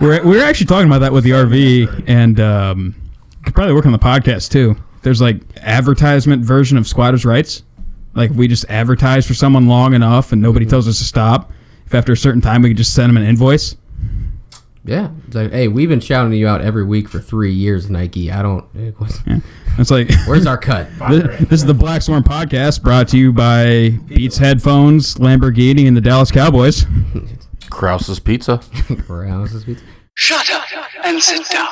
we're we're actually talking about that with the RV, and um, could probably work on the podcast too. There's like advertisement version of squatters' rights. Like we just advertise for someone long enough, and nobody tells us to stop. If after a certain time we can just send them an invoice. Yeah, it's like, hey, we've been shouting you out every week for three years, Nike. I don't. eh, what's- It's like Where's our cut? this, this is the Black Swarm podcast brought to you by Beats Headphones, Lamborghini, and the Dallas Cowboys. Krause's Pizza. Rouse's Pizza. Shut up and sit down.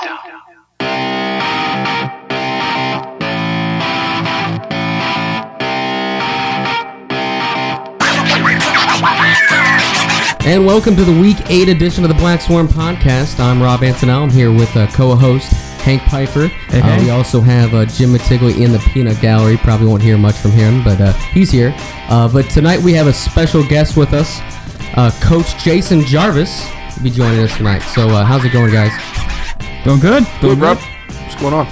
And welcome to the Week 8 edition of the Black Swarm Podcast. I'm Rob Antonell. I'm here with uh, co-host Hank Pfeiffer. Uh, hey. we also have uh, Jim Mattigli in the peanut gallery. Probably won't hear much from him, but uh, he's here. Uh, but tonight we have a special guest with us, uh, Coach Jason Jarvis will be joining us tonight. So uh, how's it going, guys? Doing good? Doing Good, Rob. What's going on?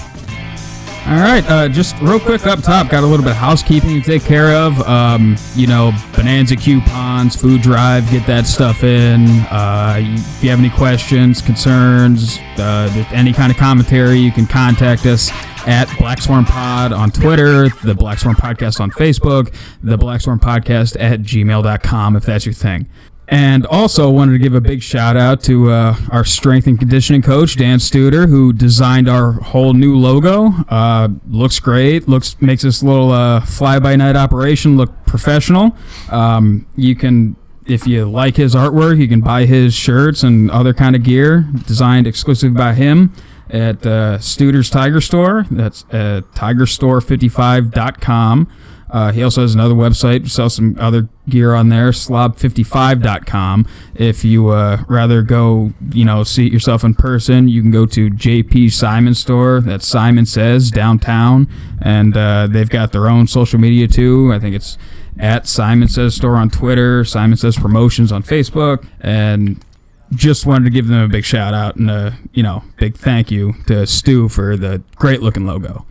All right, uh, just real quick up top, got a little bit of housekeeping to take care of. Um, you know, Bonanza coupons, food drive, get that stuff in. Uh, if you have any questions, concerns, uh, any kind of commentary, you can contact us at Black Swarm Pod on Twitter, the Black Swarm Podcast on Facebook, the Black Swarm Podcast at gmail.com if that's your thing. And also wanted to give a big shout out to uh, our strength and conditioning coach Dan Studer, who designed our whole new logo. Uh, looks great. Looks makes this little uh, fly by night operation look professional. Um, you can, if you like his artwork, you can buy his shirts and other kind of gear designed exclusively by him at uh, Studer's Tiger Store. That's at tigerstore55.com. Uh, he also has another website, sells some other gear on there, slob55.com. If you uh, rather go, you know, see it yourself in person, you can go to JP Simon Store. That's Simon Says downtown, and uh, they've got their own social media too. I think it's at Simon Says Store on Twitter, Simon Says Promotions on Facebook, and just wanted to give them a big shout out and a you know big thank you to Stu for the great looking logo.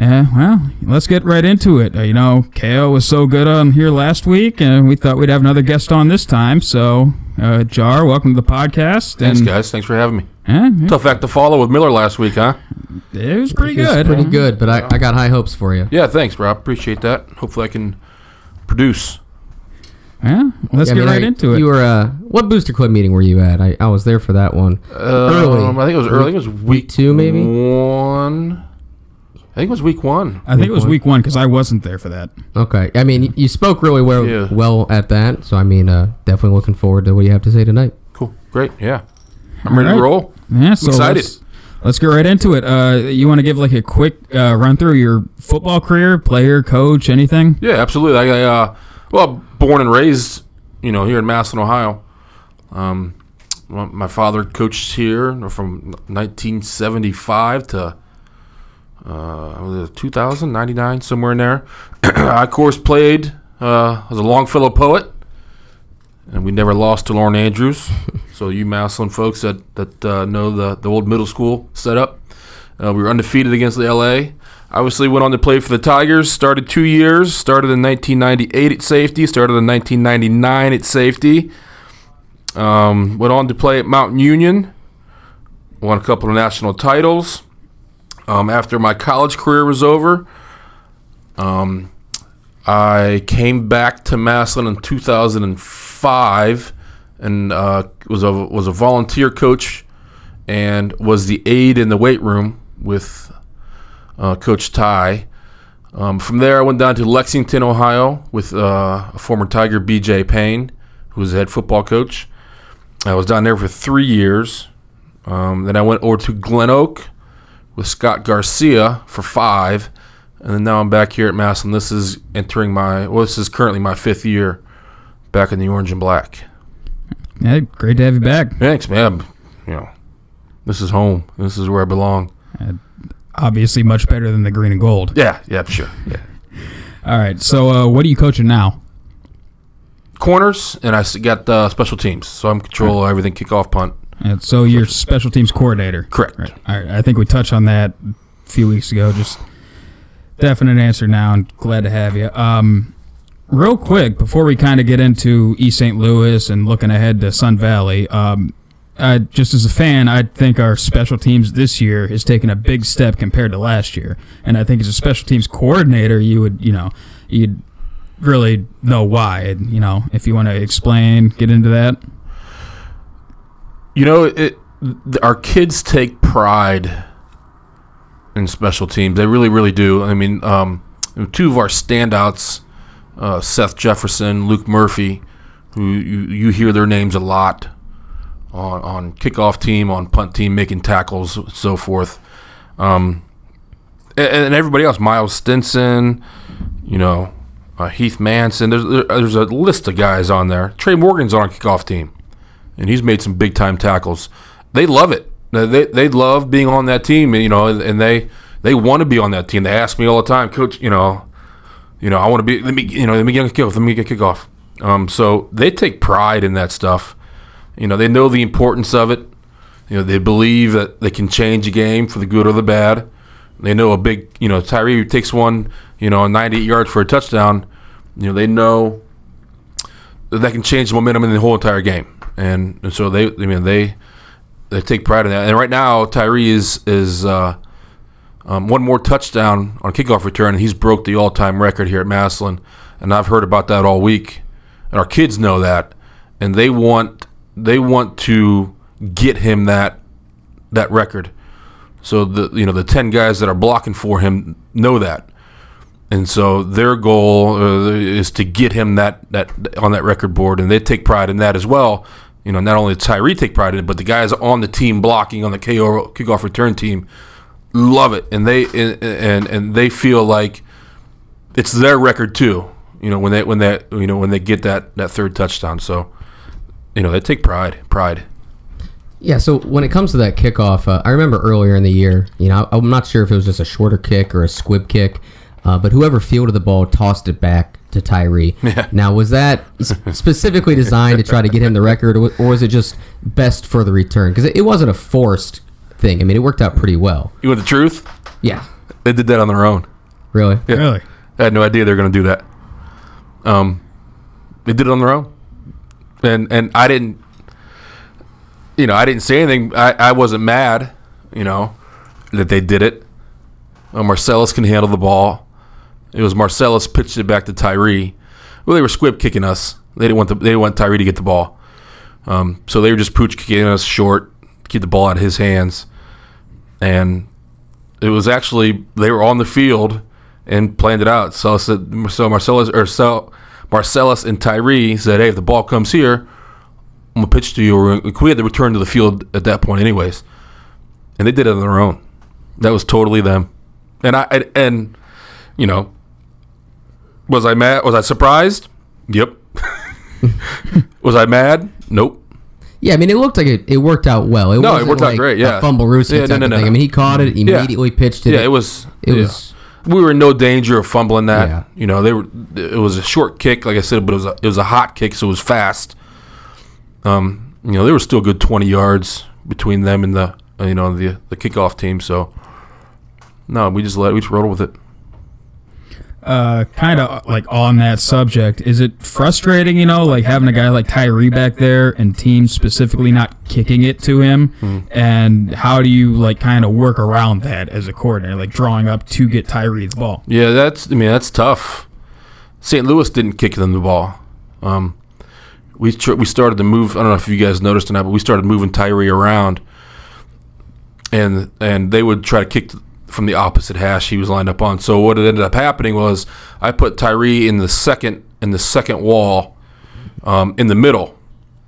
Uh, well, let's get right into it. Uh, you know, KO was so good on here last week, and we thought we'd have another guest on this time. So, uh, Jar, welcome to the podcast. Thanks, and, guys. Thanks for having me. eh, Tough act to follow with Miller last week, huh? it was pretty It was good. pretty good, but I, I got high hopes for you. Yeah, thanks, Rob. Appreciate that. Hopefully, I can produce. Yeah, let's I get mean, right I- into it. You were uh, what booster club meeting were you at? I, I was there for that one. early. Um, I think it was early. I think it was week, two, maybe? One. I think it was week one. I think it was week one because I wasn't there for that. Okay. I mean, you spoke really well Yeah. well at that. So I mean, uh, definitely looking forward to what you have to say tonight. Cool. Great. Yeah. I'm ready All to roll. Yeah, so excited. Let's, let's get right into it. Uh, you want to give like a quick uh, run through your football career, player, coach, anything? Yeah, absolutely. I, I uh, well, born and raised, you know, here in Massillon, Ohio. Um, my father coached here from 1975 to uh, was 2000, somewhere in there. I, of course, played uh, as a Longfellow poet, and we never lost to Lorin Andrews. so, you Massillon folks that that uh, know the the old middle school setup, uh, we were undefeated against the LA. Obviously, went on to play for the Tigers. Started two years. Started in 1998 at safety. Started in 1999 at safety. Um, went on to play at Mount Union. Won a couple of national titles. Um, after my college career was over, um, I came back to Massillon in 2005 and uh, was a was a volunteer coach and was the aide in the weight room with uh, Coach Ty. Um, from there, I went down to Lexington, Ohio, with uh, a former Tiger, B.J. Payne, who was the head football coach. I was down there for three years. Um, then I went over to Glen Oak with Scott Garcia for five, and then now I'm back here at Mass, and This is entering my well, this is currently my fifth year back in the orange and black. Yeah, great to have you back. Thanks, man. You know, this is home. This is where I belong. Obviously, much better than the green and gold. Yeah, yeah, sure. Yeah. All right, so uh, what are you coaching now? Corners, and I got uh, special teams, so I'm control everything, kickoff, punt. And so you're special teams coordinator. Correct. Right. All right. I think we touched on that a few weeks ago. Just definite answer now, and glad to have you. Um, real quick before we kind of get into East St. Louis and looking ahead to Sun Valley, um, uh, just as a fan, I think our special teams this year is taking a big step compared to last year. And I think as a special teams coordinator, you would, you know, you'd really know why. And, you know, if you want to explain, get into that. You know, it, our kids take pride in special teams. They really, really do. I mean, um, two of our standouts, uh, Seth Jefferson, Luke Murphy, who you, you hear their names a lot on, on kickoff team, on punt team, making tackles, so forth. Um, and, and everybody else, Miles Stinson, you know, uh, Heath Manson. There's there's a list of guys on there. Trey Morgan's on our kickoff team, and he's made some big time tackles. They love it. They they love being on that team, you know, and, and they they want to be on that team. They ask me all the time, Coach, you know, you know, I want to be. Let me, you know, let me get a kickoff. Let me get a kickoff. Um, so they take pride in that stuff. You know, they know the importance of it. You know, they believe that they can change a game for the good or the bad. They know a big, you know, Tyree takes one, you know, 98 yards for a touchdown. You know, they know that that can change the momentum in the whole entire game. And, and so they, I mean, they they take pride in that. And right now, Tyree is is uh, um, one more touchdown on kickoff return, and he's broke the all-time record here at Massillon. And I've heard about that all week, and our kids know that, and they want they want to get him that that record. So the you know the ten guys that are blocking for him know that, and so their goal uh, is to get him that that on that record board, and they take pride in that as well. You know, not only Tyree take pride in it, but the guys on the team blocking on the KO kickoff return team love it, and they and and, and they feel like it's their record too. You know, when they when they you know when they get that that third touchdown, so you know they take pride pride. Yeah, so when it comes to that kickoff, uh, I remember earlier in the year, you know, I'm not sure if it was just a shorter kick or a squib kick, uh, but whoever fielded the ball tossed it back to Tyree. Yeah. Now, was that specifically designed to try to get him the record, or, or was it just best for the return? Because it, it wasn't a forced thing. I mean, it worked out pretty well. You want the truth? Yeah. They did that on their own. Really? Yeah. Really? I had no idea they were going to do that. Um, they did it on their own, and and I didn't, you know, I didn't say anything. I, I wasn't mad, you know, that they did it. Uh, Marcellus can handle the ball. It was Marcellus pitched it back to Tyree. Well, they were squib kicking us. They didn't want the, they didn't want Tyree to get the ball, um, so they were just pooch kicking us short, keep the ball out of his hands, and it was actually they were on the field and planned it out. So so Marcellus or so Marcellus and Tyree said, "Hey, if the ball comes here, I'm gonna pitch to you." Or we had to return to the field at that point, anyways, and they did it on their own. That was totally them. And I and, and you know, was I mad? Was I surprised? Yep. was I mad? Nope. Yeah, I mean, it looked like it, it worked out well. It No, it worked out like great, a yeah. fumble Russo Yeah, no, no, no. I mean, he caught it, immediately pitched it. Yeah, it was. It yeah. was. We were in no danger of fumbling that. Yeah. You know, they were. It was a short kick, like I said, but it was a, it was a hot kick, so it was fast. Um, you know, there was still a good twenty yards between them and the you know the the kickoff team. So no, we just let we just rolled with it. Uh, kind of like on that subject, is it frustrating, you know, like having a guy like Tyree back there and teams specifically not kicking it to him? Hmm. And how do you like kind of work around that as a coordinator, like drawing up to get Tyree the ball? Yeah, that's. I mean, that's tough. St. Louis didn't kick them the ball. Um, we tr- we started to move. I don't know if you guys noticed or not, but we started moving Tyree around, and and they would try to kick from the opposite hash he was lined up on. So what it ended up happening was I put Tyree in the second in the second wall, um, in the middle,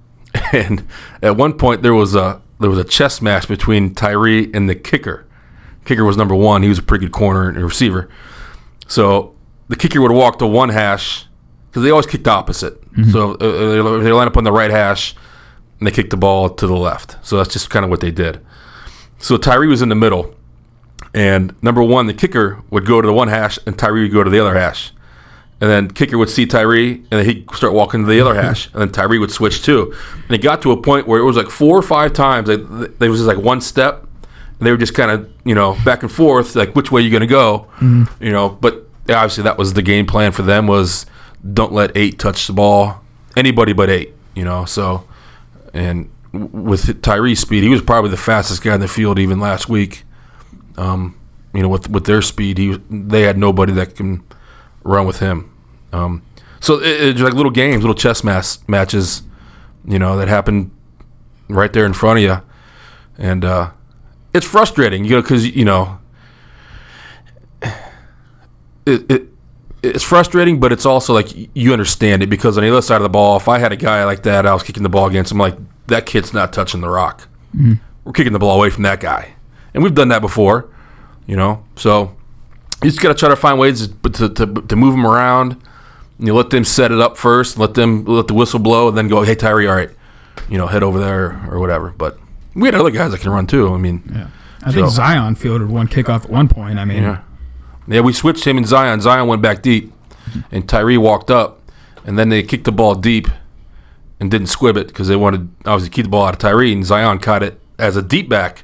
and at one point there was a there was a chess match between Tyree and the kicker. Kicker was number one. He was a pretty good corner and receiver. So the kicker would walk to one hash because they always kicked opposite. So uh, uh, they line up on the right hash and they kick the ball to the left. So that's just kind of what they did. So Tyree was in the middle, and number one, the kicker would go to the one hash, and Tyree would go to the other hash. And then kicker would see Tyree, and then he'd start walking to the other hash, and then Tyree would switch too. And it got to a point where it was like four or five times. They, there was just like one step, and they were just kind of you know back and forth, like which way you going to go, mm-hmm. you know. But obviously that was the game plan for them was don't let eight touch the ball, anybody but eight, you know. So, and with Tyree's speed, he was probably the fastest guy in the field even last week. Um, you know, with with their speed, he they had nobody that can run with him. Um, so it, it's like little games, little chess mass matches, you know, that happen right there in front of you, and uh, it's frustrating, you know, because you know, it, it it's frustrating, but it's also like you understand it because on the other side of the ball, if I had a guy like that, I was kicking the ball against him, like that kid's not touching the rock. We're kicking the ball away from that guy, and we've done that before, you know. So you just got to try to find ways to, to, to, to move them around. You let them set it up first, let them let the whistle blow, and then go, hey Tyree, all right, you know, head over there or whatever. But we had other guys that can run too. I mean, Yeah. I think Zion fielded one kickoff at one point. I mean, yeah. Yeah, we switched him and Zion. Zion went back deep, and Tyree walked up, and then they kicked the ball deep and didn't squib it because they wanted obviously keep the ball out of Tyree, and Zion caught it as a deep back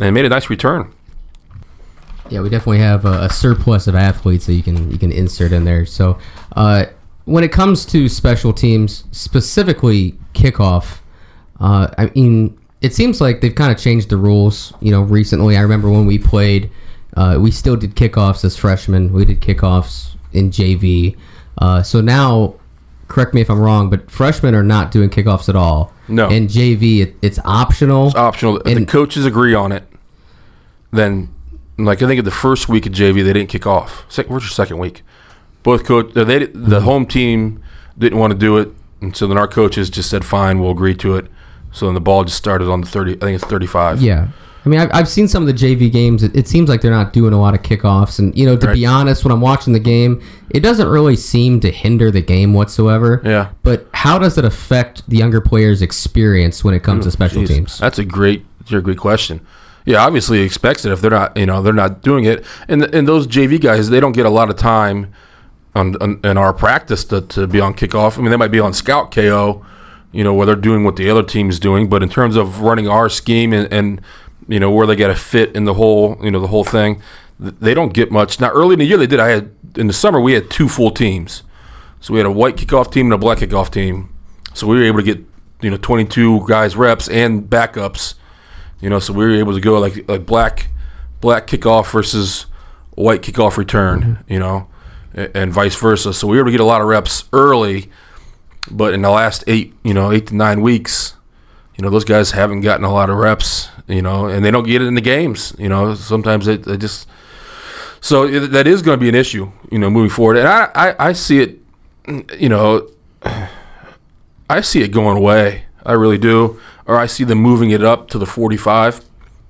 and made a nice return. Yeah, we definitely have a, a surplus of athletes that you can you can insert in there. So, uh, when it comes to special teams, specifically kickoff, uh, I mean, it seems like they've kind of changed the rules. You know, recently, I remember when we played, uh, we still did kickoffs as freshmen. We did kickoffs in JV. Uh, so now, correct me if I'm wrong, but freshmen are not doing kickoffs at all. No. And JV, it, it's optional. It's optional. If the And- coaches agree on it, then like I think of the first week of JV they didn't kick off. Second, where's your second week? Both coach they the Mm-hmm. home team didn't want to do it, and so then our coaches just said fine, we'll agree to it. So then the ball just started on the thirty. I think it's thirty-five. Yeah. I mean, I've, I've seen some of the JV games. It, it seems like they're not doing a lot of kickoffs. And, you know, to be honest, when I'm watching the game, it doesn't really seem to hinder the game whatsoever. Yeah. But how does it affect the younger players' experience when it comes to hmm, special Jeez, teams? That's a great, a great question. Yeah, obviously expects it if they're not, you know, they're not doing it. And and those JV guys, they don't get a lot of time on, on in our practice to, to be on kickoff. I mean, they might be on scout KO, you know, where they're doing what the other team's doing. But in terms of running our scheme and, and you know where they got to fit in the whole, you know, the whole thing, they don't get much. Now, early in the year, they did. I had in the summer we had two full teams. So we had a white kickoff team and a black kickoff team. So we were able to get you know 22 guys reps and backups. You know, so we were able to go like like black black kickoff versus white kickoff return. Mm-hmm. You know, a- and vice versa. So we were able to get a lot of reps early, but in the last eight you know eight to nine weeks, you know those guys haven't gotten a lot of reps. You know, and they don't get it in the games. You know, sometimes they, they just so it, that is going to be an issue, you know, moving forward. And I, I, I see it, you know, I see it going away. I really do. Or I see them moving it up to the 45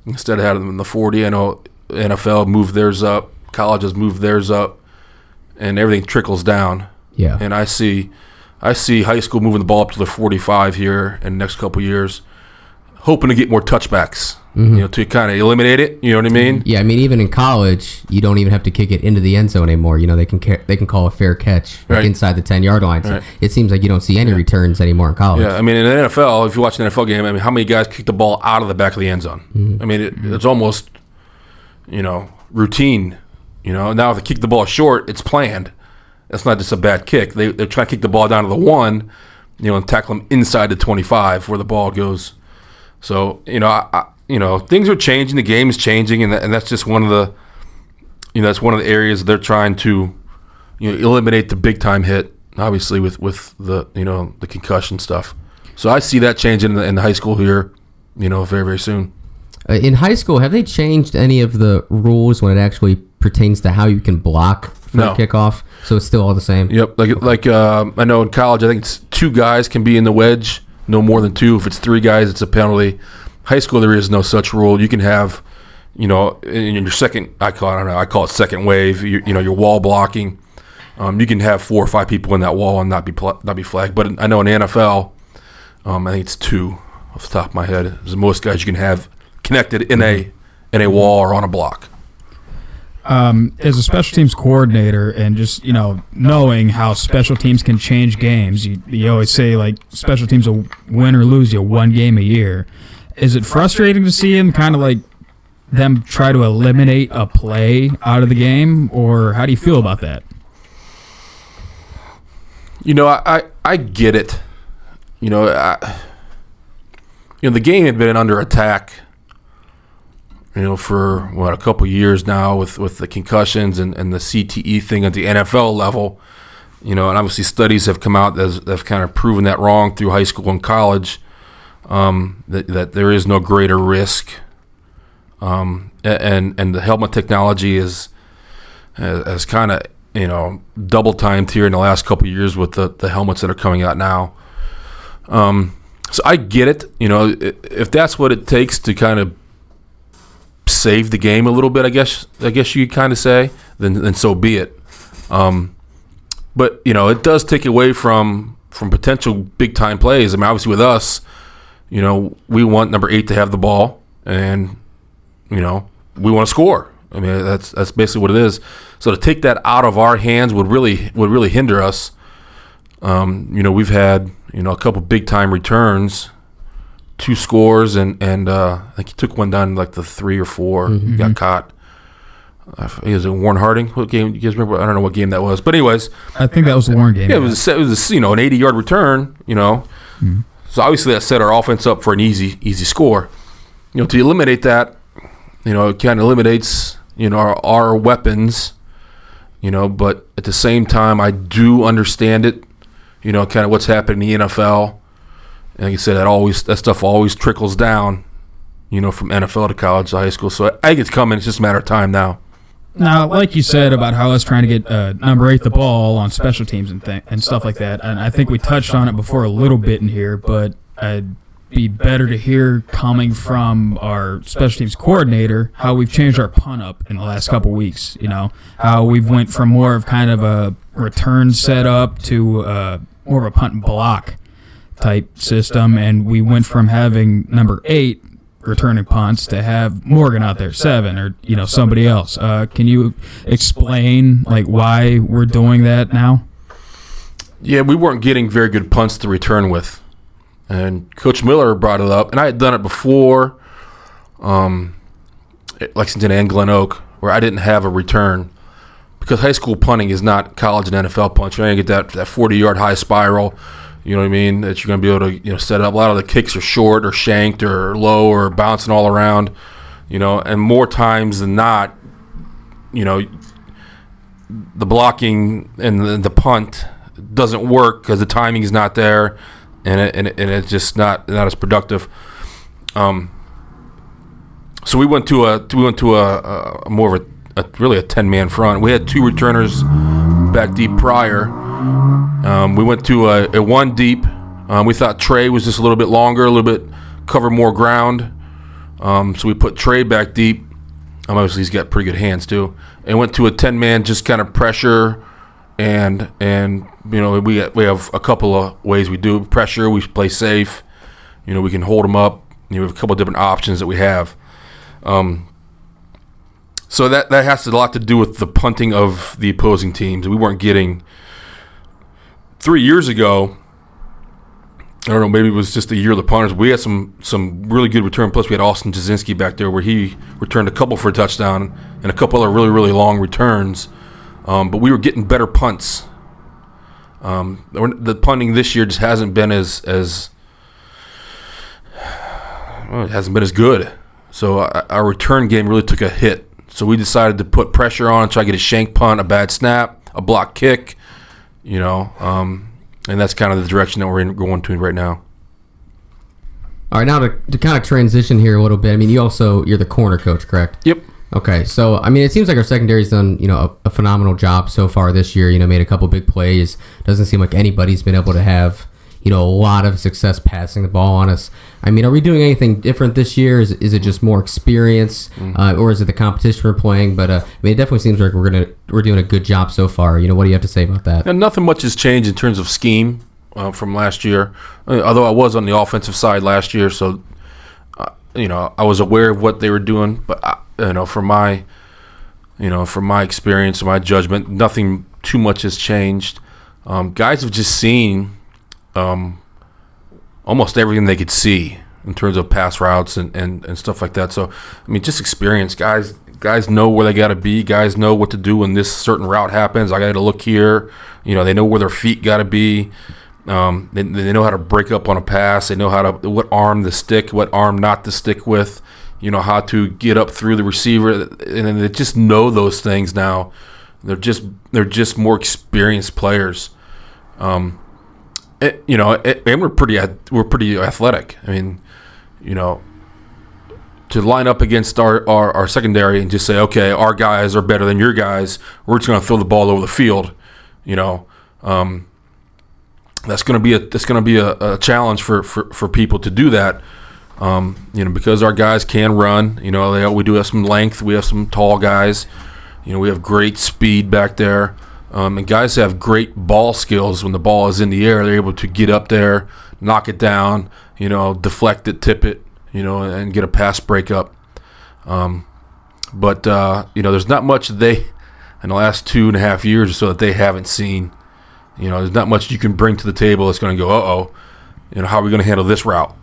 instead of having them in the 40. I know NFL moved theirs up, colleges moved theirs up, and everything trickles down. Yeah. And I see, I see high school moving the ball up to the 45 here in the next couple years, hoping to get more touchbacks. You mm-hmm. know, to kind of eliminate it. You know what I mean? Yeah, I mean, even in college, you don't even have to kick it into the end zone anymore. You know, they can ca- they can call a fair catch like, Right. inside the ten yard line. So Right. it seems like you don't see any returns anymore in college. Yeah, I mean, in the NFL, if you watch an NFL game, I mean, how many guys kick the ball out of the back of the end zone? Mm-hmm. I mean, it, it's almost, you know, routine. You know, now if they kick the ball short, it's planned. That's not just a bad kick. They they're trying to kick the ball down to the one, you know, and tackle them inside the twenty-five where the ball goes. So you know, I, you know, things are changing. The game is changing, and, that, and that's just one of the, you know, that's one of the areas they're trying to, you know, eliminate the big time hit. Obviously, with with the you know the concussion stuff. So I see that changing in the, in the high school here, you know, very very soon. Uh, in high school, have they changed any of the rules when it actually pertains to how you can block for No. kickoff? So it's still all the same. Yep, like like um, I know in college, I think it's two guys can be in the wedge, no more than two. If it's three guys, it's a penalty. High school, there is no such rule. You can have, you know, in your second, I call it, I don't know, I call it second wave. You, you know, your wall blocking. Um, you can have four or five people in that wall and not be pl- not be flagged. But I know in NFL, um, I think it's two off the top of my head. Is the most guys you can have connected in a in a wall or on a block. Um, as a special teams coordinator and just you know knowing how special teams can change games you, you always say like special teams will win or lose you one game a year is it frustrating to see them kind of like them try to eliminate a play out of the game or how do you feel about that You know, I, I, I get it. You know, I, you know, the game had been under attack. You know, for what a couple years now, with with the concussions and, and the CTE thing at the NFL level. You know, and obviously studies have come out that have kind of proven that wrong through high school and college. Um, that, that there is no greater risk, um, and and the helmet technology is has, has kind of you know double timed here in the last couple years with the, the helmets that are coming out now. Um, so I get it. You know, if that's what it takes to kind of save the game a little bit, I guess I guess you kind of say, then then so be it. Um, but you know, it does take away from from potential big time plays. I mean, obviously with us, you know, we want number eight to have the ball, and you know, we want to score. I mean, that's that's basically what it is. So to take that out of our hands would really would really hinder us. Um, you know, we've had you know a couple big time returns, two scores, and and uh, I think he took one down like the three or 4 mm-hmm. got caught. F- Is it Warren Harding? What game? You guys remember? I don't know what game that was, but anyways, I think that was the Warren game. yeah, it was a, it was a, you know an 80 yard return. You know, mm-hmm. so obviously that set our offense up for an easy easy score. You know, to eliminate that, you know, it kind of eliminates you know our, our weapons. You know, but at the same time, I do understand it. You know, kind of what's happening in the NFL. And like I said, that always that stuff always trickles down. You know, from NFL to college to high school. So I think it's coming. It's just a matter of time now. Now, like you said about how us trying to get uh, number eight the ball on special teams and th- and stuff like that, and I think we touched on it before a little bit in here, but I'd be better to hear coming from our special teams coordinator how we've changed our punt up in the last couple weeks. You know how we've went from more of kind of a return setup to uh, more of a punt block type system, and we went from having number eight returning punts to have Morgan out there seven or you know somebody else. Uh, can you explain like why we're doing that now? Yeah, we weren't getting very good punts to return with. And Coach Miller brought it up, and I had done it before, um, at Lexington and Glen Oak, where I didn't have a return because high school punting is not college and NFL punch. You're gonna get that that 40 yard high spiral. You know what I mean? That you're gonna be able to you know set up. A lot of the kicks are short or shanked or low or bouncing all around. You know, and more times than not, you know, the blocking and the, the punt doesn't work because the timing is not there, and it, and, it, and it's just not not as productive. Um, so we went to a we went to a, a more of a, a really a ten man front. We had two returners back deep prior. Um, we went to a, a one deep. Um, we thought Trey was just a little bit longer, a little bit cover more ground. Um, so we put Trey back deep. Um, obviously, he's got pretty good hands too. And went to a ten man, just kind of pressure, and and you know we we have a couple of ways we do pressure. We play safe. You know we can hold them up. You know, we have a couple of different options that we have. Um, so that that has a lot to do with the punting of the opposing teams. We weren't getting three years ago. I don't know. Maybe it was just the year of the punters. We had some some really good return. Plus, we had Austin Jasinski back there, where he returned a couple for a touchdown and a couple other really really long returns. Um, but we were getting better punts. Um, the punting this year just hasn't been as as well, it hasn't been as good. So uh, our return game really took a hit. So we decided to put pressure on, try to get a shank punt, a bad snap, a block kick, you know, um, and that's kind of the direction that we're in, going to right now. All right, now to, to kind of transition here a little bit. I mean, you also you're the corner coach, correct? Yep. Okay, so I mean, it seems like our secondary's done you know a, a phenomenal job so far this year. You know, made a couple big plays. Doesn't seem like anybody's been able to have you know a lot of success passing the ball on us. I mean, are we doing anything different this year? Is, is it just more experience, uh, or is it the competition we're playing? But uh, I mean, it definitely seems like we're gonna we're doing a good job so far. You know, what do you have to say about that? And nothing much has changed in terms of scheme uh, from last year. Uh, although I was on the offensive side last year, so uh, you know I was aware of what they were doing. But I, you know, from my you know from my experience and my judgment, nothing too much has changed. Um, guys have just seen um, almost everything they could see in terms of pass routes and, and, and stuff like that. So I mean, just experience. Guys guys know where they got to be. Guys know what to do when this certain route happens. I got to look here. You know, they know where their feet got to be. Um, they, they know how to break up on a pass. They know how to what arm to stick, what arm not to stick with. You know how to get up through the receiver, and they just know those things now. They're just they're just more experienced players. Um, it, you know, it, and we're pretty we're pretty athletic. I mean, you know, to line up against our, our, our secondary and just say, okay, our guys are better than your guys. We're just going to throw the ball over the field. You know, um, that's going to be a that's going to be a, a challenge for, for, for people to do that. Um, you know, because our guys can run. You know, they, we do have some length. We have some tall guys. You know, we have great speed back there. Um, and guys have great ball skills when the ball is in the air. They're able to get up there, knock it down, you know, deflect it, tip it, you know, and get a pass breakup. Um, but, uh, you know, there's not much they, in the last two and a half years or so, that they haven't seen. You know, there's not much you can bring to the table that's going to go, uh oh, you know, how are we going to handle this route?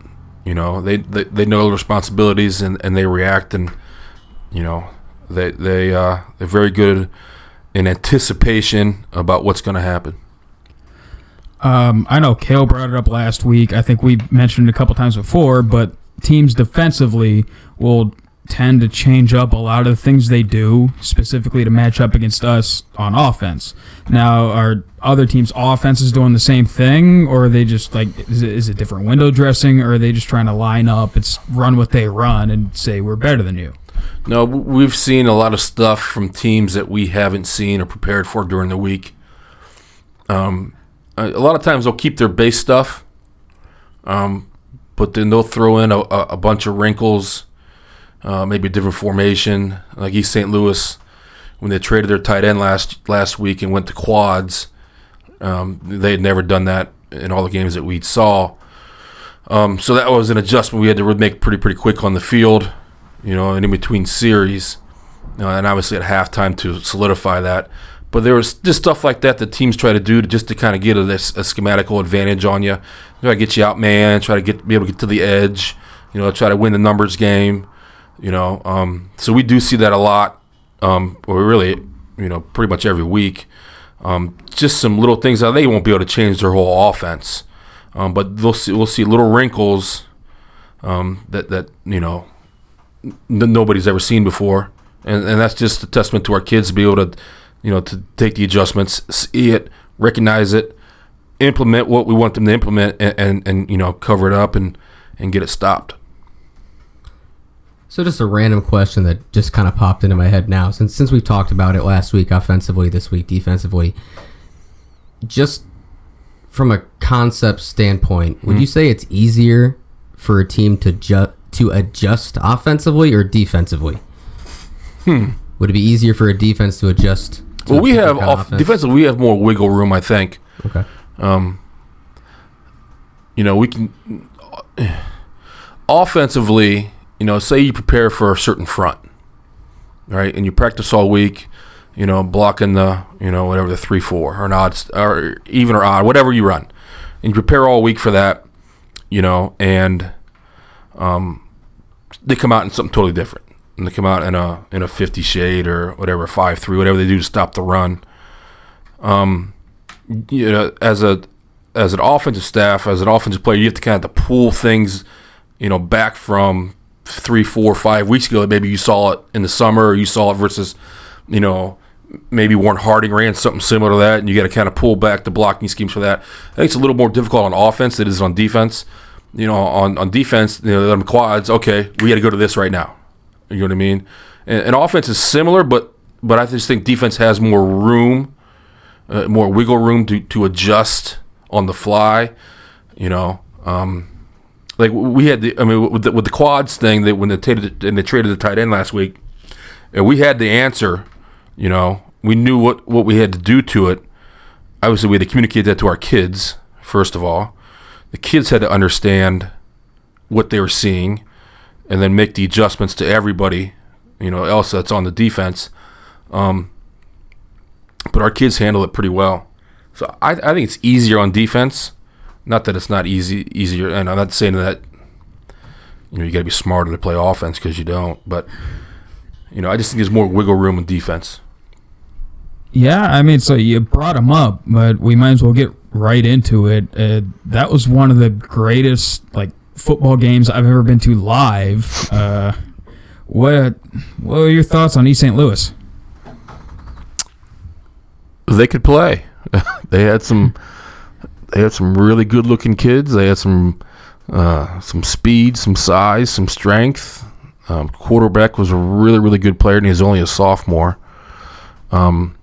You know, they, they, they know the responsibilities and, and they react and, you know, they, they, uh, they're very good in anticipation about what's going to happen. Um, I know Kale brought it up last week. I think we mentioned it a couple times before, but teams defensively will tend to change up a lot of the things they do, specifically to match up against us on offense. Now, are other teams' offenses doing the same thing, or are they just like is it, is it different window dressing, or are they just trying to line up, it's run what they run, and say we're better than you? No, we've seen a lot of stuff from teams that we haven't seen or prepared for during the week. Um, a lot of times they'll keep their base stuff, um, but then they'll throw in a, a, a bunch of wrinkles, uh, maybe a different formation. Like East St. Louis, when they traded their tight end last last week and went to quads, um, they had never done that in all the games that we saw. Um, so that was an adjustment we had to make pretty pretty quick on the field you know, and in between series, uh, and obviously at halftime to solidify that. But there was just stuff like that that teams try to do to just to kind of get a, a schematical advantage on you. Try to get you out, man. Try to get be able to get to the edge. You know, try to win the numbers game. You know, um, so we do see that a lot. Um, or really, you know, pretty much every week. Um, just some little things that they won't be able to change their whole offense. Um, but they'll see, we'll see little wrinkles um, that that you know n- nobody's ever seen before, and and that's just a testament to our kids to be able to, you know, to take the adjustments, see it, recognize it, implement what we want them to implement, and and, and you know, cover it up and and get it stopped. So just a random question that just kind of popped into my head now, since since we talked about it last week, offensively, this week, defensively. Just from a concept standpoint, would mm-hmm. you say it's easier for a team to ju- to adjust offensively or defensively? Hmm. Would it be easier for a defense to adjust? To Well, we have off, defensively, we have more wiggle room, I think. Okay. you know, we can offensively, you know, say you prepare for a certain front, right, and you practice all week, you know, blocking the, you know, whatever the three four or an odd or even or odd, whatever you run, and you prepare all week for that, you know, and um, they come out in something totally different, and they come out in a in a fifty shade or whatever five three, whatever they do to stop the run. Um, you know, as a as an offensive staff, as an offensive player, you have to kind of to pull things, you know, back from three, four, five weeks ago. Maybe you saw it in the summer, or you saw it versus, you know, maybe Warren Harding ran something similar to that, and you got to kind of pull back the blocking schemes for that. I think it's a little more difficult on offense than it is on defense. You know, on on defense, you know, them quads. Okay, we got to go to this right now. You know what I mean? And, and offense is similar, but but I just think defense has more room, uh, more wiggle room to to adjust on the fly. You know, um, like we had the I mean with the, with the quads thing that when they traded and they traded the tight end last week, and we had the answer. You know, we knew what what we had to do to it. Obviously, we had to communicate that to our kids first of all. The kids had to understand what they were seeing, and then make the adjustments to everybody. You know, else that's on the defense. Um, but our kids handle it pretty well. So I, I think it's easier on defense. Not that it's not easy easier, and I'm not saying that you know you got to be smarter to play offense because you don't. But you know, I just think there's more wiggle room in defense. Yeah, I mean, so you brought him up, but we might as well get right into it. Uh, that was one of the greatest like football games I've ever been to live. Uh, what what are your thoughts on East St. Louis? they could play. they had some. They had some really good looking kids. They had some uh, some speed, some size, some strength. Um, quarterback was a really really good player, and he's only a sophomore. Um,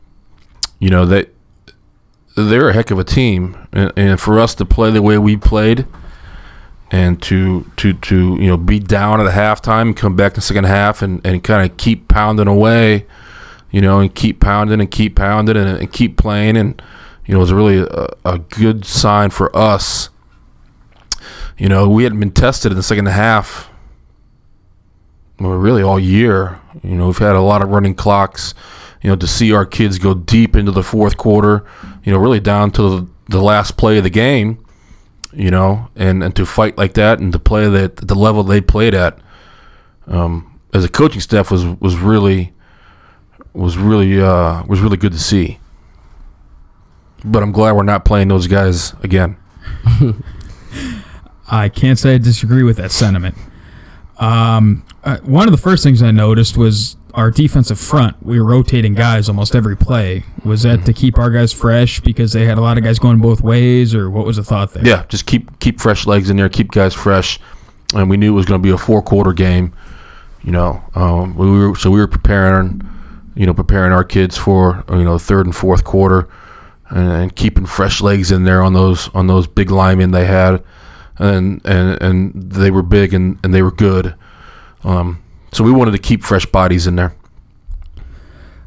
you know they they're a heck of a team, and, and for us to play the way we played, and to to to you know be down at the halftime come back in the second half and, and kind of keep pounding away you know, and keep pounding and keep pounding and, and keep playing. And, you know, it was really a, a, good sign for us. You know, we hadn't been tested in the second half, well, really all year. You know, we've had a lot of running clocks. You know, to see our kids go deep into the fourth quarter, you know, really down to the, last play of the game, you know, and, and to fight like that and to play that the level they played at, um, as a coaching staff was was really was really uh, was really good to see. But I'm glad we're not playing those guys again. I can't say I disagree with that sentiment. Um, uh, one of the first things I noticed was our defensive front. We were rotating guys almost every play. Was that to keep our guys fresh because they had a lot of guys going both ways, or what was the thought there? Yeah, just keep keep fresh legs in there, keep guys fresh. And we knew it was going to be a four quarter game. You know, um, we were so we were preparing you know, preparing our kids for you know third and fourth quarter, and, and keeping fresh legs in there on those on those big linemen they had, and and and they were big and, and they were good. Um, so we wanted to keep fresh bodies in there.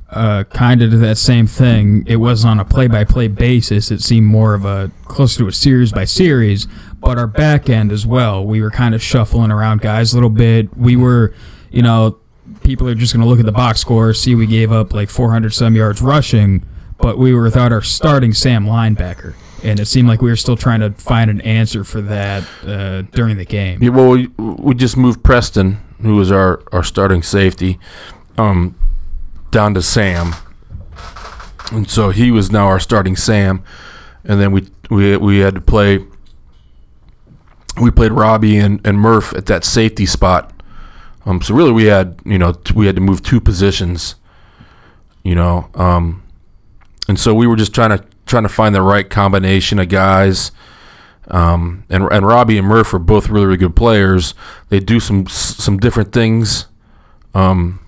Uh, kind of to that same thing. It was on a play-by-play basis. It seemed more of a closer to a series by series. But our back end as well, we were kind of shuffling around guys a little bit. We were, you know, people are just going to look at the box score, see we gave up like 400 some yards rushing, but we were without our starting Sam linebacker. And it seemed like we were still trying to find an answer for that uh, during the game. Yeah, well, we, we just moved Preston, who was our, our starting safety, um, down to Sam. And so he was now our starting Sam. And then we we, we had to play. We played Robbie and, and Murph at that safety spot um, so really, we had you know t- we had to move two positions, you know, um, and so we were just trying to trying to find the right combination of guys. Um, and and Robbie and Murph are both really really good players. They do some some different things. Um,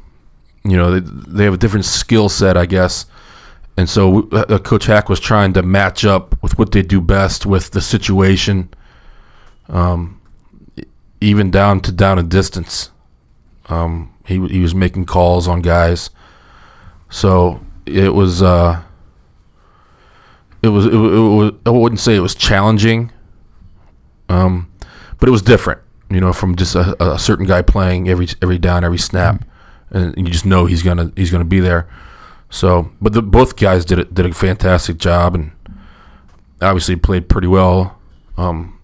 you know, they they have a different skill set, I guess. And so uh, Coach Hack was trying to match up with what they do best with the situation, um, even down to down and distance. Um, he he was making calls on guys, so it was uh, it was it, it was I wouldn't say it was challenging, um, but it was different. You know, from just a, a certain guy playing every every down, every snap, and you just know he's gonna he's gonna be there. So, but the, both guys did it, did a fantastic job, and obviously played pretty well um,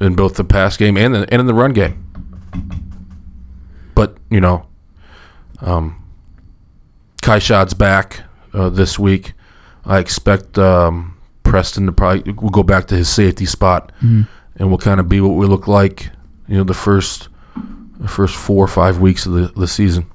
in both the pass game and the, and in the run game. But you know, um, Kai Shad's back uh, this week. I expect um, Preston to probably will go back to his safety spot, mm-hmm. And we'll kind of be what we look like. You know, the first the first four or five weeks of the, the season.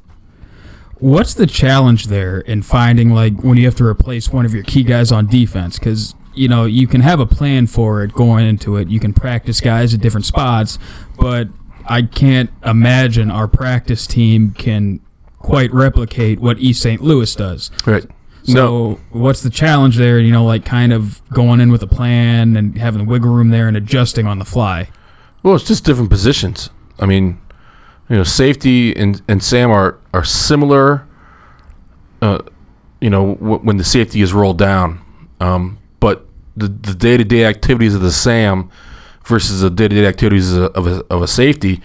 What's the challenge there in finding like when you have to replace one of your key guys on defense? Because you know you can have a plan for it going into it. You can practice guys at different spots, but I can't imagine our practice team can quite replicate what East St. Louis does. Right. So no. what's the challenge there? You know, like kind of going in with a plan and having the wiggle room there and adjusting on the fly. Well, it's just different positions. I mean, you know, safety and, and Sam are are similar. Uh, you know, w- when the safety is rolled down, um, but the the day to day activities of the Sam versus the day-to-day activities of a, of a safety,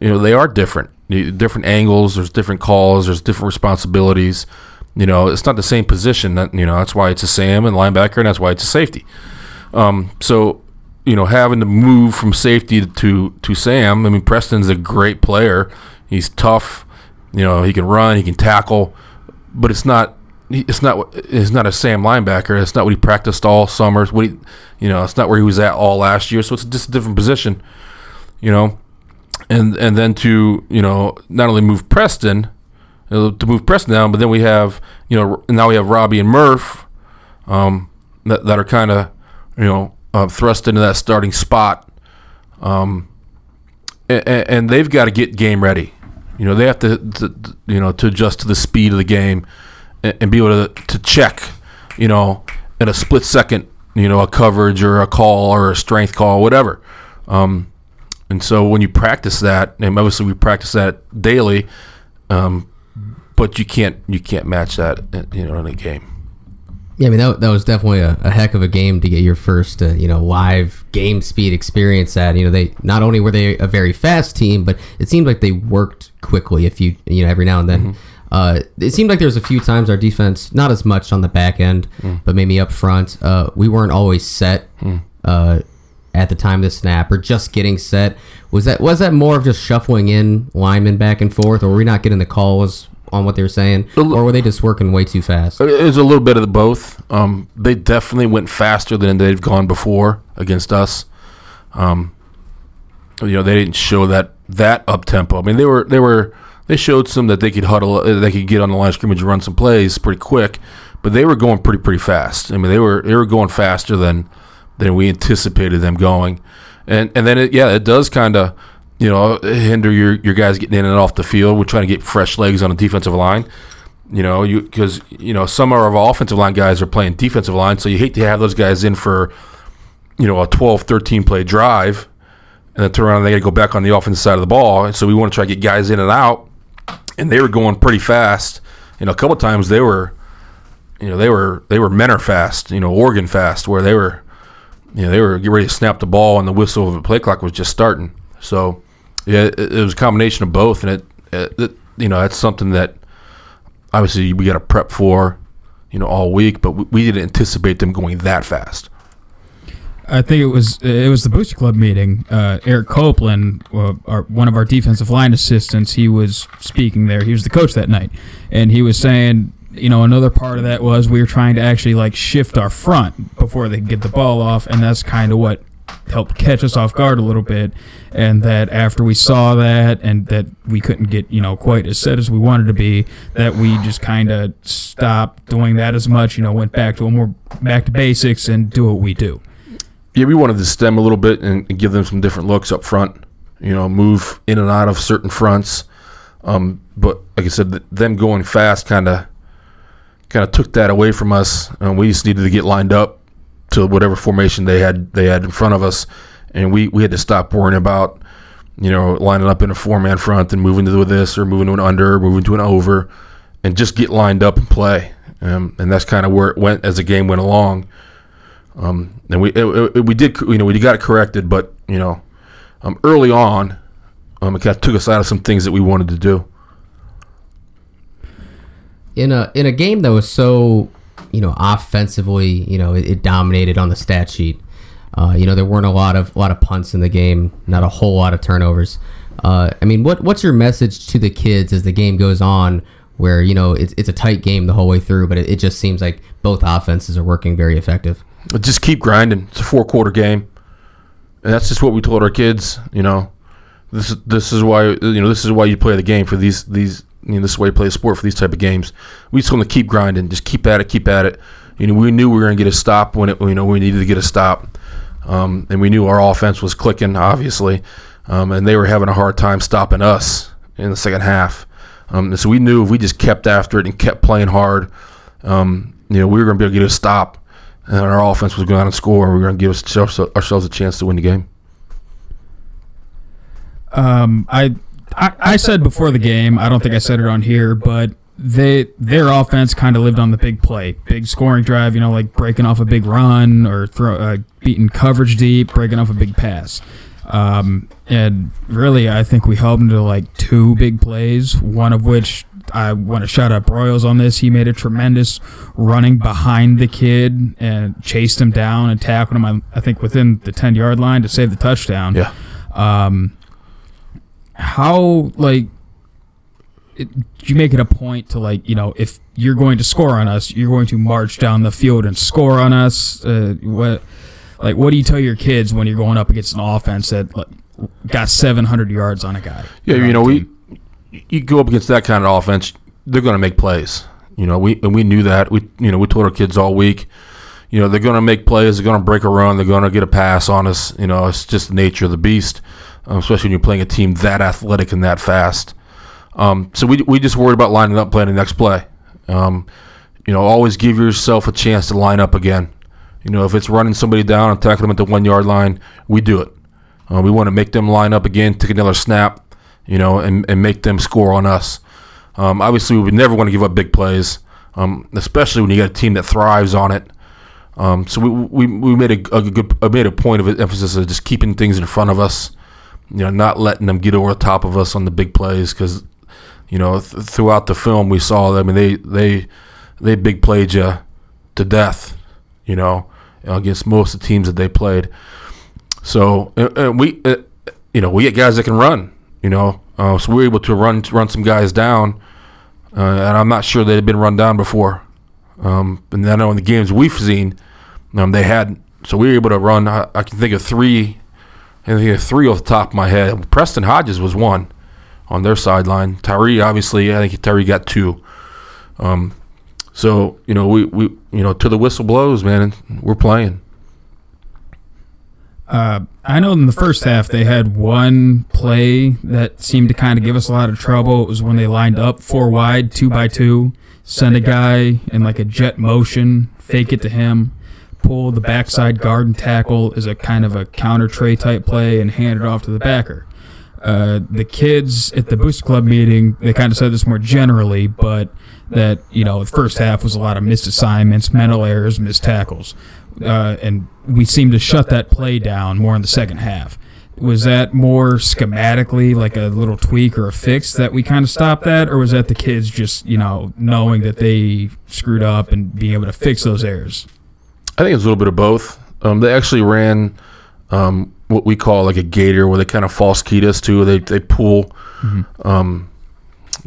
you know, they are different. Different angles. There's different calls. There's different responsibilities. You know, it's not the same position. That you know, that's why it's a Sam and linebacker, and that's why it's a safety. Um, so, you know, having to move from safety to to Sam. I mean, Preston's a great player. He's tough. You know, he can run. He can tackle. But it's not it's not it's not a Sam linebacker. It's not what he practiced all summer. What he, you know, it's not where he was at all last year. So it's just a different position, you know. And and then to you know not only move Preston, to move Preston down, but then we have you know now we have Robbie and Murph, um, that that are kind of you know uh, thrust into that starting spot. Um, and, and they've got to get game ready. You know, they have to, to you know to adjust to the speed of the game and, and be able to, to check, you know, in a split second, you know, a coverage or a call or a strength call, whatever. Um, and so when you practice that, and obviously we practice that daily, um, but you can't you can't match that, you know, in a game. Yeah, I mean that, that was definitely a, a heck of a game to get your first uh, you know live game speed experience at. You know they not only were they a very fast team, but it seemed like they worked quickly. If you you know every now and then, uh, it seemed like there was a few times our defense not as much on the back end, but maybe up front, uh, we weren't always set. Uh, at the time of the snap, or just getting set, was that was that more of just shuffling in linemen back and forth, or were we not getting the calls on what they were saying, or were they just working way too fast? It was a little bit of the both. Um, they definitely went faster than they've gone before against us. Um, you know, they didn't show that that up tempo. I mean, they were they were they showed some that they could huddle, uh, they could get on the line of scrimmage and run some plays pretty quick, but they were going pretty pretty fast. I mean, they were they were going faster than than we anticipated them going, and and then it, yeah, it does kind of you know hinder your your guys getting in and off the field. We're trying to get fresh legs on the defensive line. You know, you because you know some of our offensive line guys are playing defensive line, so you hate to have those guys in for you know a 12, 13 play drive, and then turn around and they got to go back on the offensive side of the ball. And so we want to try to get guys in and out, and they were going pretty fast. You know, a couple times they were, you know, they were they were Mentor fast, you know, Oregon fast, where they were, you know, they were getting ready to snap the ball, and the whistle of the play clock was just starting. So yeah, it, it was a combination of both, and it, it, you know that's something that obviously we got to prep for, you know, all week, but we, we didn't anticipate them going that fast. I think it was it was the Booster Club meeting. Uh, Eric Copeland, uh, our, one of our defensive line assistants, he was speaking there. He was the coach that night, and he was saying, you know, another part of that was we were trying to actually like shift our front before they could get the ball off, and that's kind of what helped catch us off guard a little bit. And that after we saw that, and that we couldn't get you know quite as set as we wanted to be, that we just kind of stopped doing that as much. You know, went back to a more back to basics and do what we do. Yeah, we wanted to stem a little bit and, and give them some different looks up front. You know, move in and out of certain fronts. Um, but like I said, them going fast kind of kind of took that away from us, and we just needed to get lined up to whatever formation they had they had in front of us, and we we had to stop worrying about you know lining up in a four man front and moving to this or moving to an under, or moving to an over, and just get lined up and play. Um, and that's kind of where it went as the game went along. Um, and we it, it- we did you know we got it corrected, but you know um, early on, um, it kind of took us out of some things that we wanted to do. in a in a game that was so you know offensively you know it, it dominated on the stat sheet uh, you know there weren't a lot of a lot of punts in the game not a whole lot of turnovers uh, I mean what what's your message to the kids as the game goes on where you know it's, it's a tight game the whole way through but it, it just seems like both offenses are working very effective just keep grinding. It's a four quarter game, and that's just what we told our kids. You know, this this is why you know this is why you play the game for these these. You know, this is why you play a sport for these type of games. We just want to keep grinding, just keep at it, keep at it. You know, we knew we were going to get a stop when it. You know, we needed to get a stop, um, and we knew our offense was clicking, obviously, um, and they were having a hard time stopping us in the second half. Um, and so we knew if we just kept after it and kept playing hard, um, you know, we were going to be able to get a stop, and our offense was going out and score, and we were going to give us, ourselves a chance to win the game. Um, I, I I said before the game. I don't think I said it on here, but they their offense kind of lived on the big play, big scoring drive. You know, like breaking off a big run or throw uh, beating coverage deep, breaking off a big pass. Um, and really, I think we held them to like two big plays. One of which I want to shout out Broyles on this. He made a tremendous running behind the kid and chased him down and tackled him. I, I think within the ten yard line to save the touchdown Yeah. um, how like it, you make it a point to like you know if you're going to score on us, you're going to march down the field and score on us. Uh, what like what do you tell your kids when you're going up against an offense that like, got 700 yards on a guy? Yeah, you know, we you go up against that kind of offense, they're going to make plays. You know, we and we knew that. We you know we told our kids all week. You know, they're going to make plays. They're going to break a run. They're going to get a pass on us. You know, it's just the nature of the beast, um, especially when you're playing a team that athletic and that fast. Um, so we we just worried about lining up, playing the next play. Um, you know, always give yourself a chance to line up again. You know, if it's running somebody down and tackling them at the one yard line, we do it. Uh, we want to make them line up again, take another snap, you know, and, and make them score on us. Um, obviously, we would never want to give up big plays, um, especially when you got a team that thrives on it. Um, so we, we, we made a, a good made a point of emphasis of just keeping things in front of us, you know, not letting them get over the top of us on the big plays because, you know, th- throughout the film we saw. I mean, they they they big played you to death, you know, against most of the teams that they played. So uh, uh, we, uh, you know, we get guys that can run, you know, uh, so we were able to run run some guys down, uh, and I'm not sure they had been run down before. Um, and I know in the games we've seen, um, they had. So we were able to run. I, I can think of three. I think had three off the top of my head. Preston Hodges was one on their sideline. Tyree, obviously, I think Tyree got two. Um, so you know, we, we you know to the whistle blows, man. We're playing. Uh, I know in the first half they had one play that seemed to kind of give us a lot of trouble. It was when they lined up four wide, two by two, send a guy in like a jet motion, fake it to him, pull the backside guard and tackle as a kind of a counter tray type play, and hand it off to the backer. Uh, the kids at the Booster Club meeting, they kind of said this more generally, but that you know the first half was a lot of missed assignments, mental errors, missed tackles, uh, and we seemed to shut that play down more in the second half. Was that more schematically like a little tweak or a fix that we kind of stopped that, or was that the kids just you know knowing that they screwed up and being able to fix those errors? I think it's a little bit of both. Um, they actually ran um, what we call like a gator, where they kind of false keyed us to. They they pull um,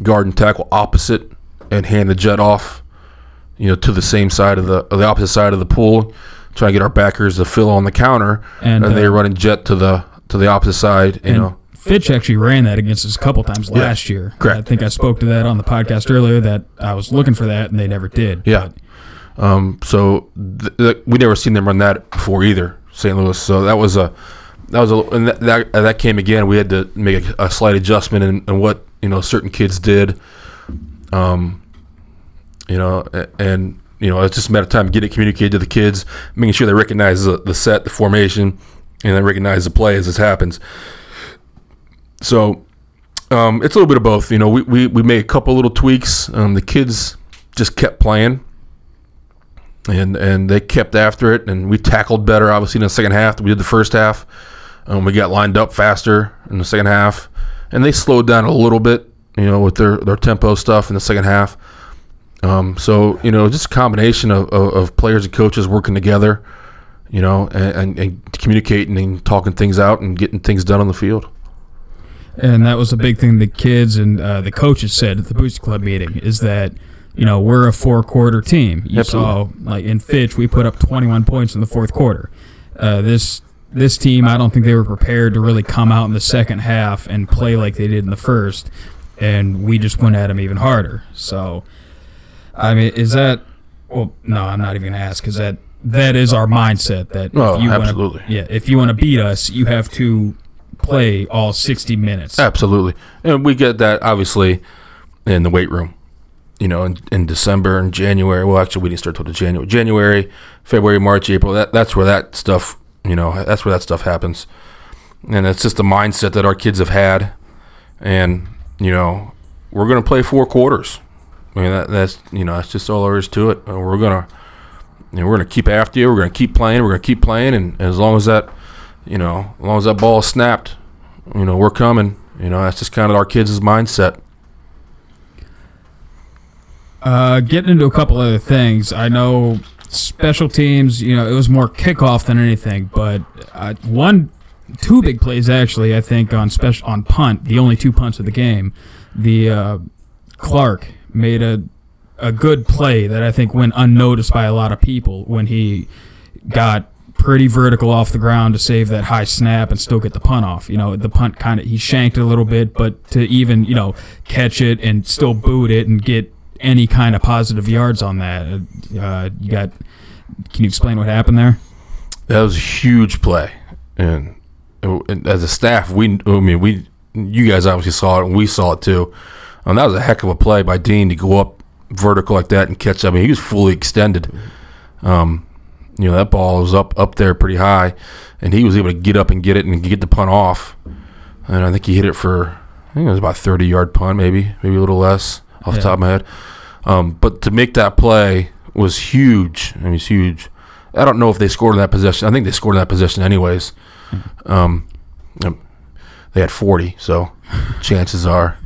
guard and tackle opposite and hand the jet off, you know, to the same side of the or the opposite side of the pool, trying to get our backers to fill on the counter, And, and, uh, they're running jet to the to the opposite side. You And know, Fitch actually ran that against us a couple times last year. correct. I think I spoke to that on the podcast earlier that I was looking for that and they never did. Yeah. Um, so th- th- we never seen them run that before either, St. Louis. So that was a that was a and that that, uh, that came again. We had to make a, a slight adjustment in, in what you know certain kids did. Um, you know, a- and you know it's just a matter of time getting it communicated to the kids, making sure they recognize the, the set, the formation, and they recognize the play as this happens. So um, it's a little bit of both. You know, we, we, we made a couple little tweaks. Um, the kids just kept playing and and they kept after it, and we tackled better. Obviously, in the second half we did the first half. Um, we got lined up faster in the second half, and they slowed down a little bit, you know, with their their tempo stuff in the second half. Um, so you know, just a combination of, of, of players and coaches working together, you know, and, and, and communicating and talking things out and getting things done on the field. And that was a big thing the kids and uh, the coaches said at the Booster Club meeting is that, you know, we're a four quarter team. You saw, like in Fitch, we put up 21 points in the fourth quarter. Uh, this this team, I don't think they were prepared to really come out in the second half and play like they did in the first. And we just went at them even harder. So, I mean, is that, well, no, I'm not even going to ask because that. That is our mindset. That Oh, if you absolutely. Wanna, yeah, if you want to beat us, you have to play all 60 minutes. Absolutely, and we get that obviously in the weight room. You know, in, in December and January. Well, actually, we didn't start till the January, January, February, March, April. That that's where that stuff. You know, that's where that stuff happens, and it's just the mindset that our kids have had, and you know, we're gonna play four quarters. I mean, that, that's you know, that's just all there is to it. We're gonna, you know, we're gonna keep after you. We're gonna keep playing. We're gonna keep playing, and as long as that, you know, as long as that ball is snapped, you know, we're coming. You know, that's just kind of our kids' mindset. Uh, getting into a couple other things. I know special teams. You know, it was more kickoff than anything, but uh, one, two big plays actually. I think on special on punt, the only two punts of the game. The uh, Clark made a a good play that I think went unnoticed by a lot of people when he got pretty vertical off the ground to save that high snap and still get the punt off. You know, the punt kind of he shanked it a little bit, but to even you know catch it and still boot it and get any kind of positive yards on that, uh, you got. Can you explain what happened there? That was a huge play, and, and as a staff, we I mean we you guys obviously saw it and we saw it too. Um, that was a heck of a play by Dean to go up vertical like that and catch. I mean, he was fully extended. Um, you know that ball was up up there pretty high, and he was able to get up and get it and get the punt off. And I think he hit it for I think it was about thirty yard punt, maybe maybe a little less off the top of my head. Um, but to make that play was huge. I mean, it's huge. I don't know if they scored in that possession. I think they scored in that possession anyways. Um, um, they had 40, so chances are.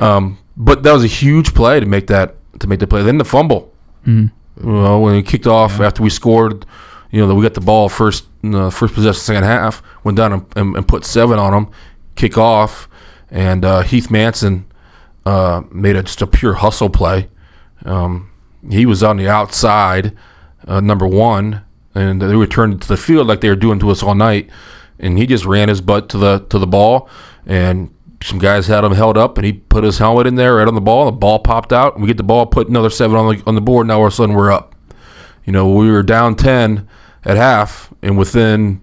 Um, but that was a huge play to make that to make the play. Then the fumble. Mhm. Well, when we kicked off after we scored, you know, that we got the ball first, uh, first possession, second half, went down and, and, and put seven on them, kick off, and uh, Heath Manson uh, made a, just a pure hustle play. Um, he was on the outside, uh, number one, and they returned to the field like they were doing to us all night, and he just ran his butt to the to the ball, and some guys had him held up, and he put his helmet in there right on the ball. The ball popped out, and we get the ball, put another seven on the on the board. Now all of a sudden we're up. You know, we were down ten at half, and within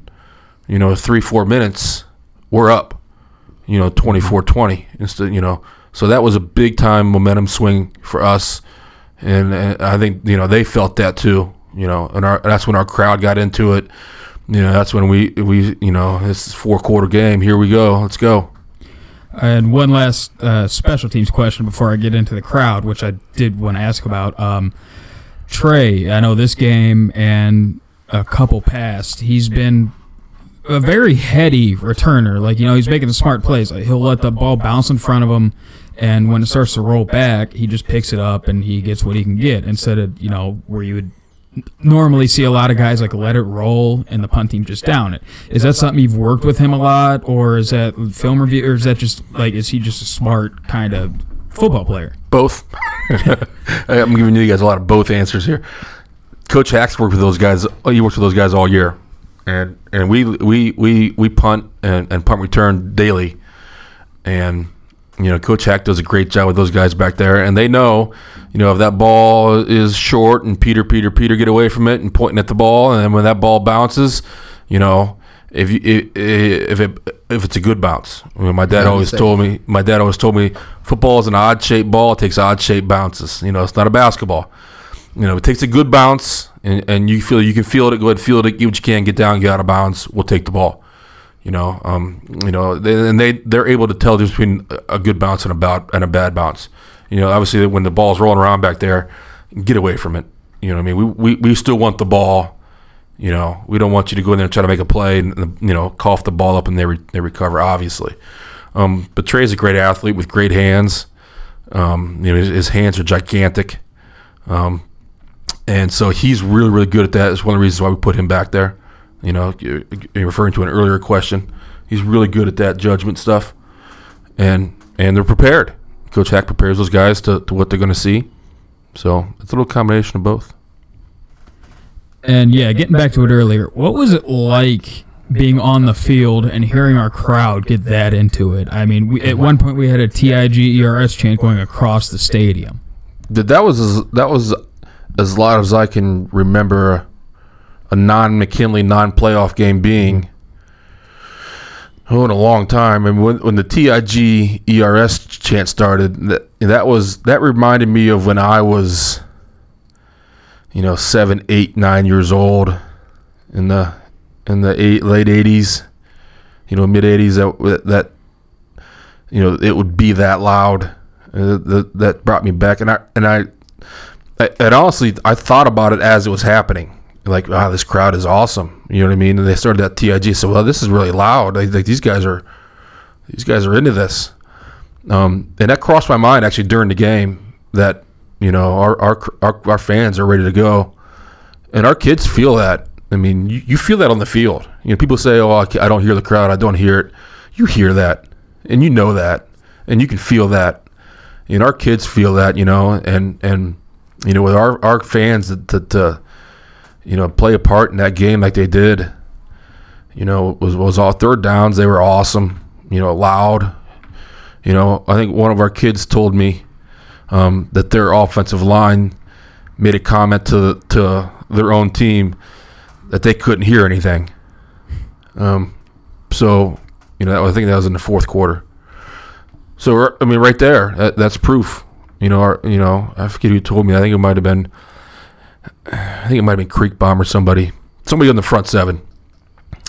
you know three four minutes we're up. You know, 24-20 instead. You know, so that was a big time momentum swing for us, and, and I think you know they felt that too. You know, and our that's when our crowd got into it. You know, that's when we we you know this is four quarter game. Here we go. Let's go. And one last uh, special teams question before I get into the crowd, which I did want to ask about. Um, Trey, I know this game and a couple past, he's been a very heady returner. Like, you know, he's making the smart plays. Like, he'll let the ball bounce in front of him, and when it starts to roll back, he just picks it up and he gets what he can get instead of, you know, where you would normally see a lot of guys like let it roll and the punt team just down it. Is that something you've worked with him a lot, or is that film review, or is that just like is he just a smart kind of football player? Both. I'm giving you guys a lot of both answers here. Coach Hacks worked with those guys. He works with those guys all year, and and we we we we punt and, and punt return daily, and you know Coach Hack does a great job with those guys back there, and they know, you know, if that ball is short and Peter Peter Peter get away from it and pointing at the ball, and then when that ball bounces, you know. If you if it if it's a good bounce, I mean, my dad Yeah, always told me. My dad always told me football is an odd shaped ball. It takes odd shaped bounces. You know, it's not a basketball. You know, it takes a good bounce, and, and you feel you can feel it. Go ahead, feel it. Get what you can. Get down. Get out of bounds. We'll take the ball. You know, um, you know, they, and they they're able to tell between a good bounce and a bad and a bad bounce. You know, obviously when the ball's rolling around back there, get away from it. You know, what I mean, we, we we still want the ball. You know, we don't want you to go in there and try to make a play and you know cough the ball up and they re- they recover. Obviously, um, but Trey's a great athlete with great hands. Um, you know, his, his hands are gigantic, um, and so he's really really good at that. It's one of the reasons why we put him back there. You know, you're, you're referring to an earlier question. He's really good at that judgment stuff, and and they're prepared. Coach Hack prepares those guys to, to what they're going to see. So it's a little combination of both. And yeah, getting back to it earlier, what was it like being on the field and hearing our crowd get that into it? I mean, we, at one point we had a TIG ERS chant going across the stadium. That that was as, that was as loud as I can remember a non McKinley non playoff game being. Oh, in a long time. And when when the TIG ERS chant started, that that was that reminded me of when I was, you know, seven, eight, nine years old, in the in the eight, late eighties, you know, mid eighties. That that you know it would be that loud. Uh, that that brought me back, and I and I, I, and honestly, I thought about it as it was happening. Like, wow, this crowd is awesome. You know what I mean? And they started that TIG. So, well, this is really loud. Like, like these guys are, these guys are into this. Um, and that crossed my mind actually during the game that you know our our our, our fans are ready to go, and our kids feel that. I mean, you, you feel that on the field. You know, people say, "Oh, I don't hear the crowd. I don't hear it." You hear that, and you know that, and you can feel that know, our kids feel that, you know, and and you know, with our our fans that, you know play a part in that game like they did. You know, was was all third downs. They were awesome. You know, loud. You know, I think one of our kids told me um, that their offensive line made a comment to to their own team that they couldn't hear anything. Um, so, you know, I think that was in the fourth quarter. So, I mean, right there, that, that's proof. You know, our, you know, I forget who told me. I think it might have been, I think it might have been Creek Bomb or somebody, somebody on the front seven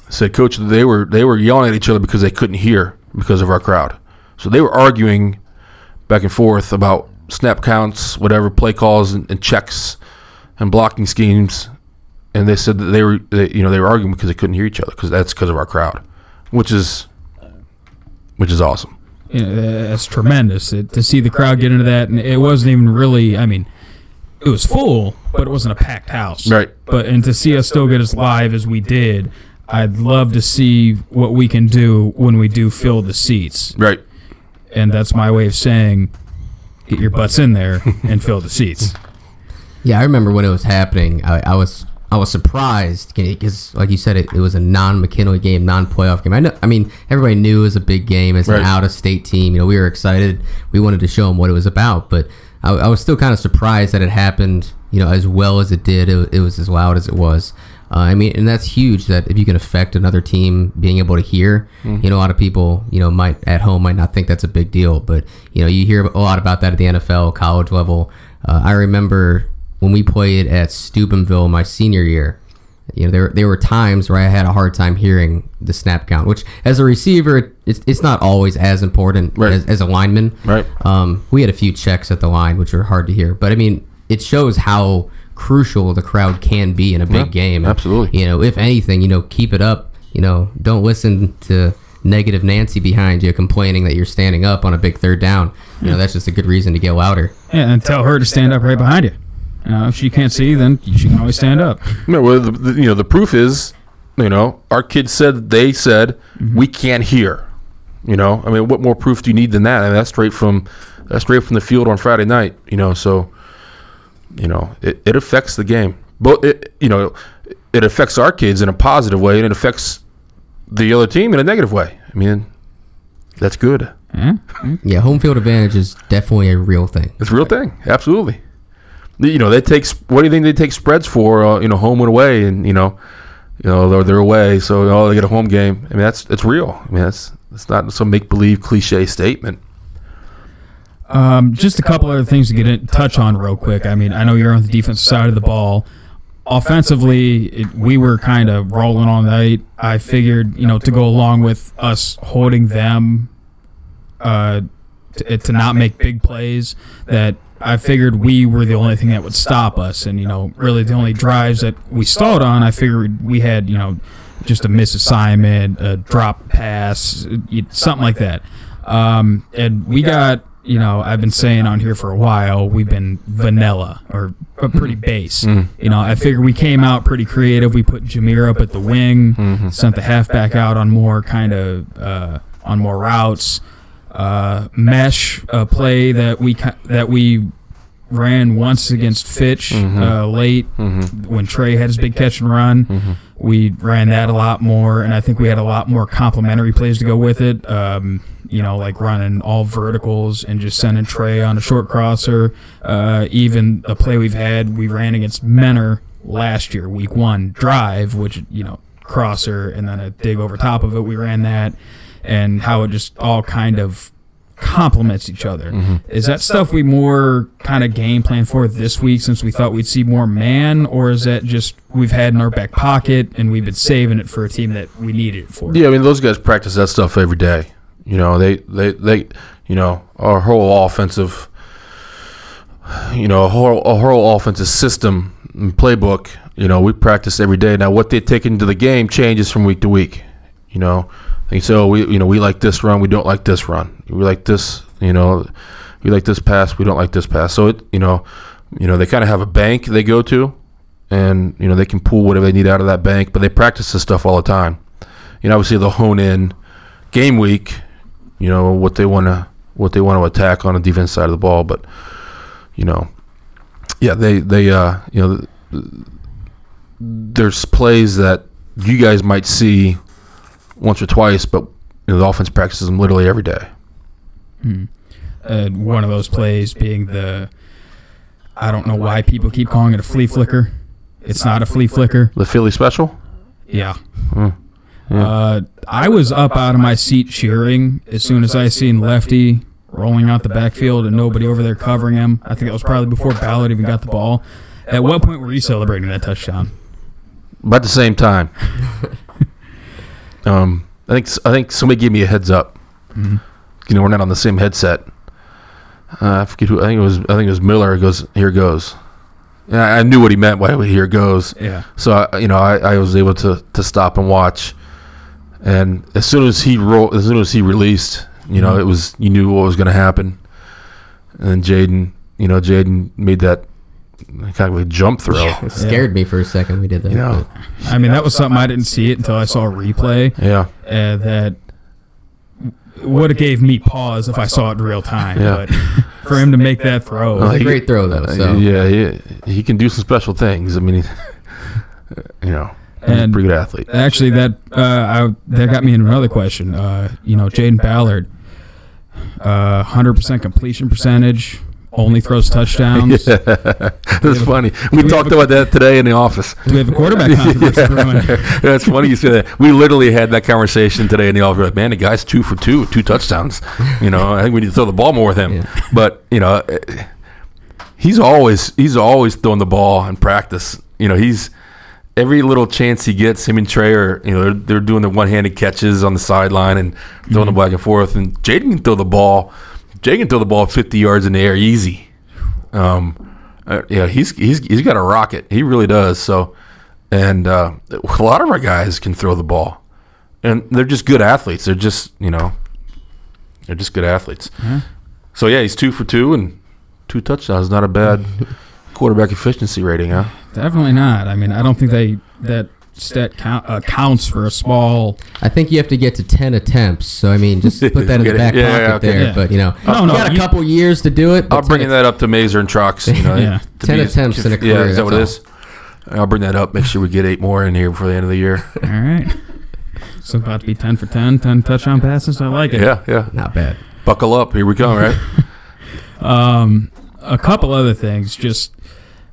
said, Coach, they were they were yelling at each other because they couldn't hear because of our crowd. So they were arguing back and forth about snap counts, whatever play calls and, and checks and blocking schemes, and they said that they were, they, you know, they were arguing because they couldn't hear each other because that's because of our crowd, which is, which is awesome. Know, that's tremendous it, to see the crowd get into that, and it wasn't even really. I mean, it was full, but it wasn't a packed house. Right. But and to see us still get as live as we did, I'd love to see what we can do when we do fill the seats. Right. And that's my way of saying, get your butts in there and fill the seats. Yeah, I remember when it was happening. I, I was I was surprised because, like you said, it, it was a non-McKinley game, non-playoff game. I know. I mean, everybody knew it was a big game. It's Right. an out-of-state team. You know, we were excited. We wanted to show them what it was about, but I, I was still kind of surprised that it happened. You know, as well as it did. It, it was as loud as it was. Uh, I mean, and that's huge. That if you can affect another team being able to hear, you know, a lot of people, you know, might at home might not think that's a big deal, but you know, you hear a lot about that at the NFL, college level. Uh, I remember when we played at Steubenville my senior year. You know, there there were times where I had a hard time hearing the snap count, which as a receiver, it's, it's not always as important Right. as, as a lineman. Right. Um, we had a few checks at the line, which were hard to hear, but I mean, it shows how crucial the crowd can be in a big Yeah, game. absolutely. You know, if anything, you know, keep it up. You know, don't listen to negative Nancy behind you complaining that you're standing up on a big third down. You know, that's just a good reason to get louder. Yeah, and tell her to stand up right behind you. You know, if she can't see, then she can always stand up. No, well, the, the, you know, the proof is, you know, our kids said they said mm-hmm. we can't hear. You know, I mean, what more proof do you need than that? I mean, that's straight from that's straight from the field on Friday night. You know, so you know, it, it affects the game. But it, you know, it affects our kids in a positive way, and it affects the other team in a negative way. I mean, that's good. Eh? Yeah, home field advantage is definitely a real thing. It's a real thing. Absolutely. You know, they take what do you think they take spreads for? Uh, you know, home and away, and you know, you know they're, they're away, so oh, they get a home game. I mean, that's it's real. I mean, that's it's not some make believe cliche statement. Um, just a couple other things to get in touch on real quick. I mean, I know you're on the defensive side of the ball. Offensively, it, we were kind of rolling all night. I figured, you know, to go along with us holding them uh, to, to not make big plays, that I figured we were the only thing that would stop us. And, you know, really the only drives that we stalled on, I figured we had, you know, just a misassignment, a drop pass, something like that. Um, and we got, you know, I've been saying on here for a while, we've been vanilla or pretty base. You know, I figured we came out pretty creative. We put Jameer up at the wing, sent the halfback out on more kind of uh, on more routes. Uh, mesh a play that we that we ran once against Fitch uh, late when Trey had his big catch and run. We ran that a lot more, and I think we had a lot more complementary plays to go with it. Um, you know, like running all verticals and just sending Trey on a short crosser. Uh, even the play we've had, we ran against Mentor last year, week one drive, which you know crosser and then a dig over top of it. We ran that, and how it just all kind of complements each other. Mm-hmm. Is that stuff we more kind of game plan for this week since we thought we'd see more man, or is that just we've had in our back pocket and we've been saving it for a team that we needed it for? Yeah, I mean those guys practice that stuff every day. You know, they they they you know our whole offensive, you know, a whole a whole offensive system and playbook. You know, we practice every day. Now, what they take into the game changes from week to week. You know, they say, oh, we you know we like this run, we don't like this run. We like this, you know, we like this pass, we don't like this pass. So it, you know, you know they kind of have a bank they go to, and you know they can pull whatever they need out of that bank. But they practice this stuff all the time. You know, obviously they'll hone in game week. You know what they want to what they want to attack on the defense side of the ball. But you know, yeah, they they uh, you know, there's plays that you guys might see once or twice, but you know, the offense practices them literally every day. Uh, one of those plays being the, I don't know why people keep calling it a flea flicker. It's not a flea flicker. The Philly special. Yeah. Hmm. Yeah. Uh, I was up out of my seat cheering as soon as I seen Lefty rolling out the backfield and nobody over there covering him. I think that was probably before Ballard even got the ball. At what point were you celebrating that touchdown? About the same time. um, I think I think somebody gave me a heads up. Mhm. You know, we're not on the same headset. Uh, I forget who. I think it was. I think it was Miller. He goes, "Here goes." Yeah, I knew what he meant by "here goes." Yeah. So I, you know, I, I was able to to stop and watch. And as soon as he rolled, as soon as he released, you know, Mhm. it was you knew what was going to happen. And Jayden, you know, Jayden made that kind of a jump throw. It scared me for a second. We did that. Yeah. know, I mean, that was something I didn't see it until I saw a replay. yeah. Uh, that would have gave me pause if I saw it in real time. Yeah. But for him to make that throw, It was a he- great throw, though. So yeah, he, he can do some special things. I mean, he, you know, he's And- a pretty good athlete. Actually, that uh, I, that got me into another question. Uh, you know, Jayden Ballard, uh, hundred percent completion percentage, only throws touchdowns. That's funny. We, we have talked a- about that today in the office. Do we have a quarterback controversy brewing? That's funny you say that. We literally had that conversation today in the office. Like, Man, the guy's two for two, two touchdowns. You know, I think we need to throw the ball more with him. Yeah. But you know, he's always he's always throwing the ball in practice. You know, he's every little chance he gets, him and Trey are you know they're, they're doing the one handed catches on the sideline and throwing the ball back and forth. And Jayden can throw the ball. Jayden can throw the ball fifty yards in the air easy. Um, uh, yeah, he's he's he's got a rocket. He really does. So, and uh, a lot of our guys can throw the ball, and they're just good athletes. They're just you know, they're just good athletes. So yeah, he's two for two and two touchdowns. Not a bad quarterback efficiency rating, huh? Definitely not. I mean, I don't think they that stat count, uh, counts for a small. I think you have to get to ten attempts. So I mean, just put that in the back Yeah, pocket yeah, okay. there. Yeah. But you know, No, you no, got a you- couple years to do it. I'm bringing 10 that up to Mazer and Trucks. You know, Yeah. 10 be- attempts in a career. Yeah, career, is that what it that's is? I'll bring that up. Make sure we get eight more in here before the end of the year. All right. So about to be ten for 10, 10 touchdown passes. I like it. Yeah, yeah. Not bad. Buckle up. Here we go. Right. Um, a couple other things. Just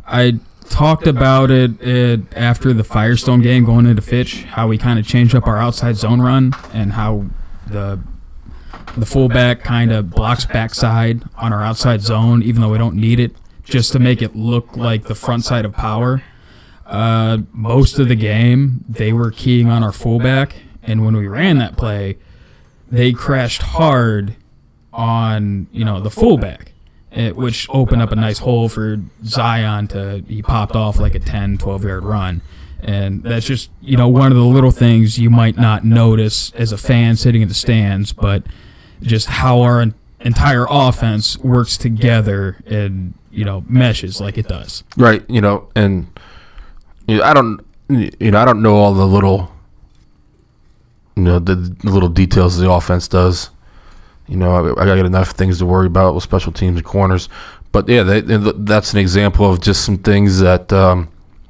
I talked about it, it after the Firestone game going into Fitch, how we kind of changed up our outside zone run and how the the fullback kind of blocks backside on our outside zone, even though we don't need it, just to make it look like the front side of power. Uh, most of the game, they were keying on our fullback, and when we ran that play, they crashed hard on you know the fullback, eh, which opened up a nice hole for Zion to he popped off like a 10, 12 yard run. And that's just you know one of the little things you might not notice as a fan sitting in the stands, but just how our entire offense works together and you know meshes like it does. Right, you know, and you know, I don't, you know, I don't know all the little, you know, the, the little details the offense does. You know, I, I got enough things to worry about with special teams and corners, but yeah, they, that's an example of just some things that um,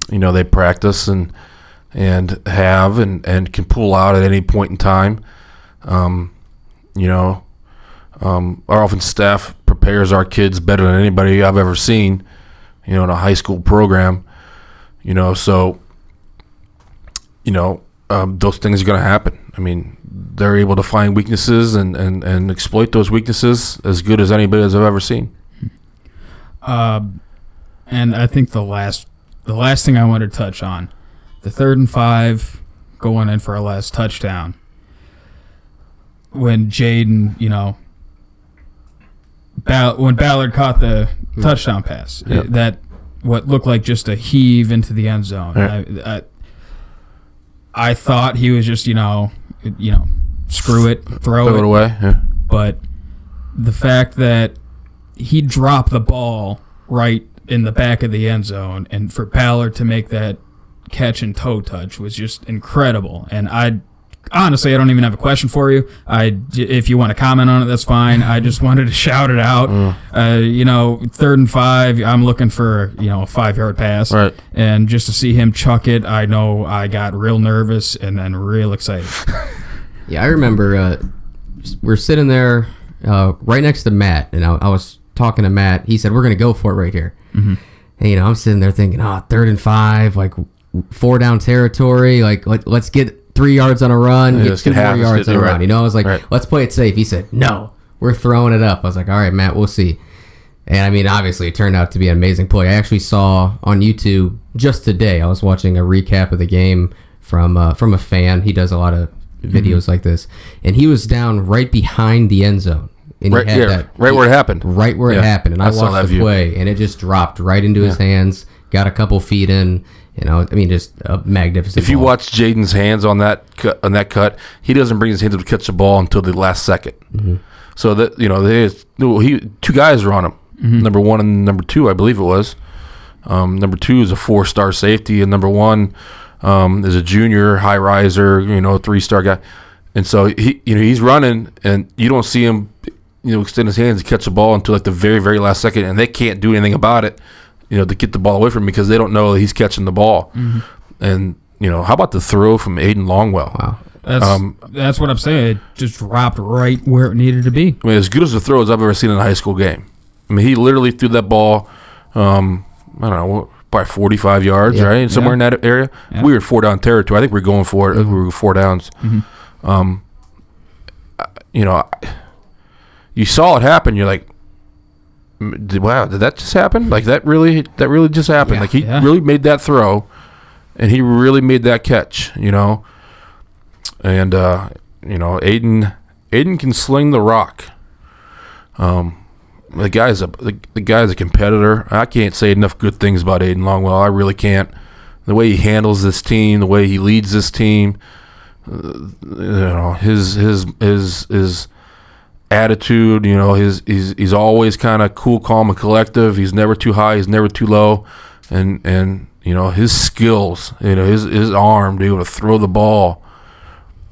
you know they practice and and have and and can pull out at any point in time. Um, you know, um, our offense staff prepares our kids better than anybody I've ever seen. You know, in a high school program. You know, so you know um, those things are going to happen. I mean, they're able to find weaknesses and, and, and exploit those weaknesses as good as anybody has I've ever seen. Um, and I think the last the last thing I want to touch on, the third and five going in for our last touchdown. When Jayden, you know, Ball- when Ballard caught the touchdown pass, Yep. that what looked like just a heave into the end zone. Right. I, I, I thought he was just, you know, you know, screw it, throw Throw it it away. Yeah. but the fact that he dropped the ball right in the back of the end zone and for Ballard to make that catch and toe touch was just incredible and I honestly, I don't even have a question for you. I, if you want to comment on it, that's fine. I just wanted to shout it out. Mm. Uh, you know, third and five, I'm looking for you know a five yard pass, Right. And just to see him chuck it, I know I got real nervous and then real excited. Yeah, I remember uh, we're sitting there uh, right next to Matt, and I, I was talking to Matt. He said, We're going to go for it right here. Mm-hmm. And, you know, I'm sitting there thinking, Oh, third and five, like four down territory. Like, let, let's get three yards on a run, Yeah, get two more yards on a right. run. You know, I was like, Right. Let's play it safe. He said, No, we're throwing it up. I was like, All right, Matt, we'll see. And I mean, obviously, it turned out to be an amazing play. I actually saw on YouTube just today. I was watching a recap of the game from uh, from a fan. He does a lot of Mm-hmm. videos like this, and he was down right behind the end zone. And he Right, had yeah, that right where it happened. right where Yeah, it happened. And I, I saw watched the view. play, and it just dropped right into his hands. Got a couple feet in. You know, I mean, just a magnificent. If you ball. watch Jayden's hands on that cut, on that cut, he doesn't bring his hands up to catch the ball until the last 2nd Mm-hmm. So that you know, there's no, he two guys are on him. Mm-hmm. Number one and number two, I believe it was. Um, number two is a four star safety, and number one um, is a junior high riser. You know, three star guy. And so he, you know, he's running, and you don't see him, you know, extend his hands to catch the ball until like the very, very last second, and they can't do anything about it, you know, to get the ball away from him because they don't know that he's catching the ball. And you know, how about the throw from Aidan Longwell? wow, That's Um, that's what I'm saying. It just dropped right where it needed to be. I mean, as good as a throw as I've ever seen in a high school game. I mean, he literally threw that ball, um, I don't know, what, probably 45 yards, Yeah. right? Somewhere in that area. Yeah. We were four down territory. I think we are going for it. I think we were four downs. Um, you know, you saw it happen. You're like, "M- did, wow, did that just happen? Like that really, that really just happened. Yeah. like he Yeah. really made that throw, and he really made that catch. You know, and uh, you know, Aidan, Aidan can sling the rock. Um, the guy's a the, the guy's a competitor. I can't say enough good things about Aidan Longwell. I really can't. The way he handles this team, the way he leads this team, uh, you know, his his his his attitude. You know, his he's he's always kind of cool, calm, and collective. He's never too high. He's never too low, and and you know his skills. You know his his arm to be able to throw the ball.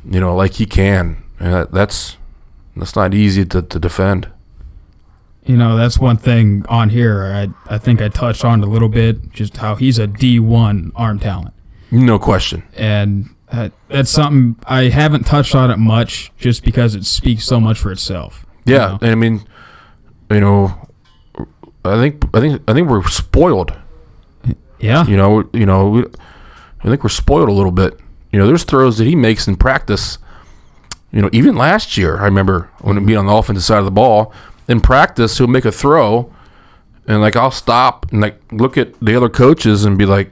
You know, like he can. That's that's not easy to, to defend. You know, that's one thing on here. I I think I touched on a little bit, just how he's a D1 arm talent. No question. and uh, that's something I haven't touched on it much, just because it speaks so much for itself. you Yeah, know? and I mean, you know, I think I think I think we're spoiled. yeah, You know, you know, we, I think we're spoiled a little bit. You know, there's throws that he makes in practice. You know, even last year, I remember when he being on the offensive side of the ball in practice, he'll make a throw, and like I'll stop and like look at the other coaches and be like,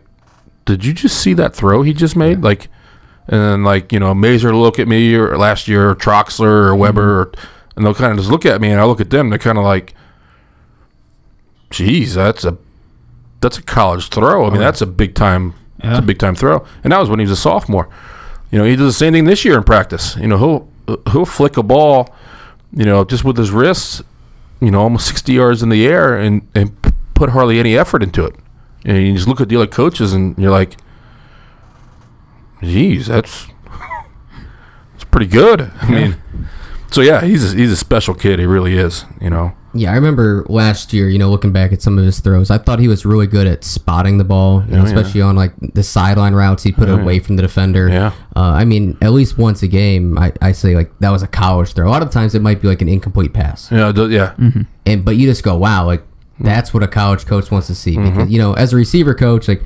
"Did you just see that throw he just made?" Like, and then like you know, Mazer will look at me or last year, or Troxler or Weber, mm-hmm. or, and they'll kind of just look at me, and I look at them. They're kind of like, "Geez, that's a that's a college throw. I mean, oh, that's a big time. That's a big time throw." And that was when he was a sophomore. You know, he does the same thing this year in practice. You know, he'll he'll flick a ball, you know, just with his wrists, you know, almost sixty yards in the air, and and put hardly any effort into it. And you just look at the other coaches, and you're like, "Geez, that's that's pretty good." I mean, so yeah, he's a, he's a special kid. He really is. You know. Yeah, I remember last year, you know, looking back at some of his throws, I thought he was really good at spotting the ball, you know, Oh, yeah. especially on like the sideline routes. He'd put it away from the defender. Yeah. Uh, I mean, at least once a game, I, I say like that was a college throw. A lot of times it might be like an incomplete pass, Yeah. do- Yeah. and but you just go, wow, like that's what a college coach wants to see because you know, as a receiver coach, like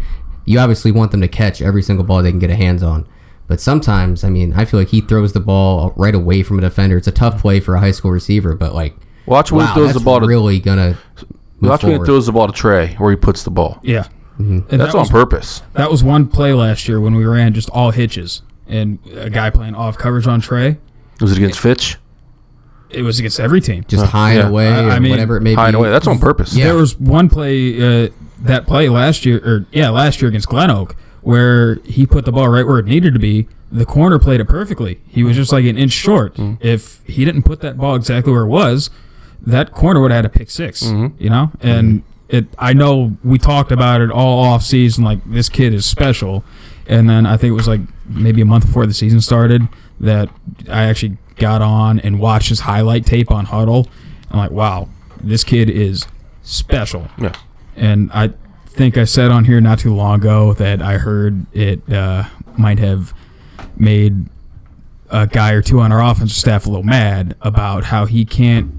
you obviously want them to catch every single ball they can get a hands on. But sometimes, I mean, I feel like he throws the ball right away from a defender. It's a tough play for a high school receiver, but like, Watch when wow, he throws the ball to really gonna. move Watch when he throws the ball to Trey, where he puts the ball. yeah. And That's that on was, purpose. That was one play last year when we ran just all hitches, and a guy playing off coverage on Trey. Was it against Fitch? It was against every team. just high yeah. and away I- I mean, whatever it may High be. and away. That's on purpose. Yeah. There was one play uh, that play last year, or yeah, last year against Glen Oak, where he put the ball right where it needed to be. The corner played it perfectly. He was just like an inch short. Mm-hmm. If he didn't put that ball exactly where it was, that corner would have had a pick 6 mm-hmm. You know, and mm-hmm. it. I know we talked about it all off season. Like this kid is special, and then I think it was like maybe a month before the season started. that I actually got on and watched his highlight tape on Hudl. I'm like, wow, this kid is special. Yeah. And I think I said on here not too long ago that I heard it uh, might have made a guy or two on our offensive staff a little mad about how he can't.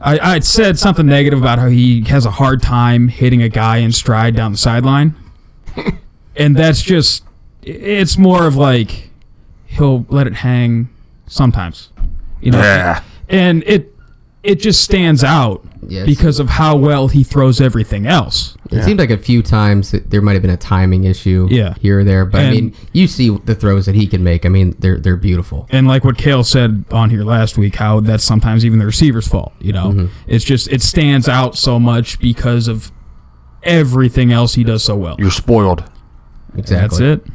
I, I said something negative about how he has a hard time hitting a guy in stride down the sideline. and that's just, it's more of like he'll let it hang sometimes. You know? Yeah. And it it just stands out Yes. because of how well he throws everything else. It seemed like a few times that there might have been a timing issue Yeah. here or there, but I mean, you see the throws that he can make. I mean, they're they're beautiful. And like what Kale said on here last week, how that's sometimes even the receiver's fault. You know, Mm-hmm. it's just it stands out so much because of everything else he does so well. You're spoiled. Exactly. That's it.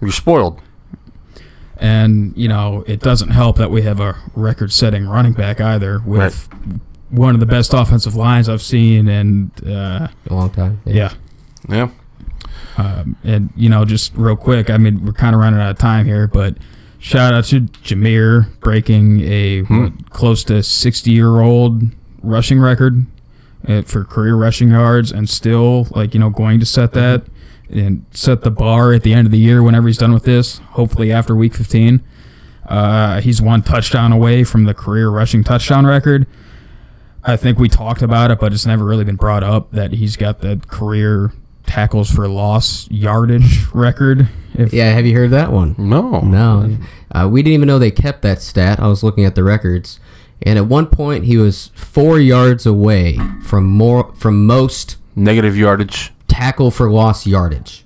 You're spoiled. And you know, it doesn't help that we have a record-setting running back either, with one of the best offensive lines I've seen. And uh, A long time. yeah, Yeah. Um, and you know, just real quick, I mean, we're kind of running out of time here, but shout out to Jameer breaking a what, close to sixty-year-old rushing record uh, for career rushing yards, and still like you know going to set that and set the bar at the end of the year whenever he's done with this. Hopefully after week fifteen, uh, he's one touchdown away from the career rushing touchdown record. I think we talked about it, but it's never really been brought up that he's got the career tackles for loss yardage record. If Yeah, have you heard that one? No. No, uh, we didn't even know they kept that stat. I was looking at the records, and at one point he was four yards away from more from most Negative yardage. tackle for loss yardage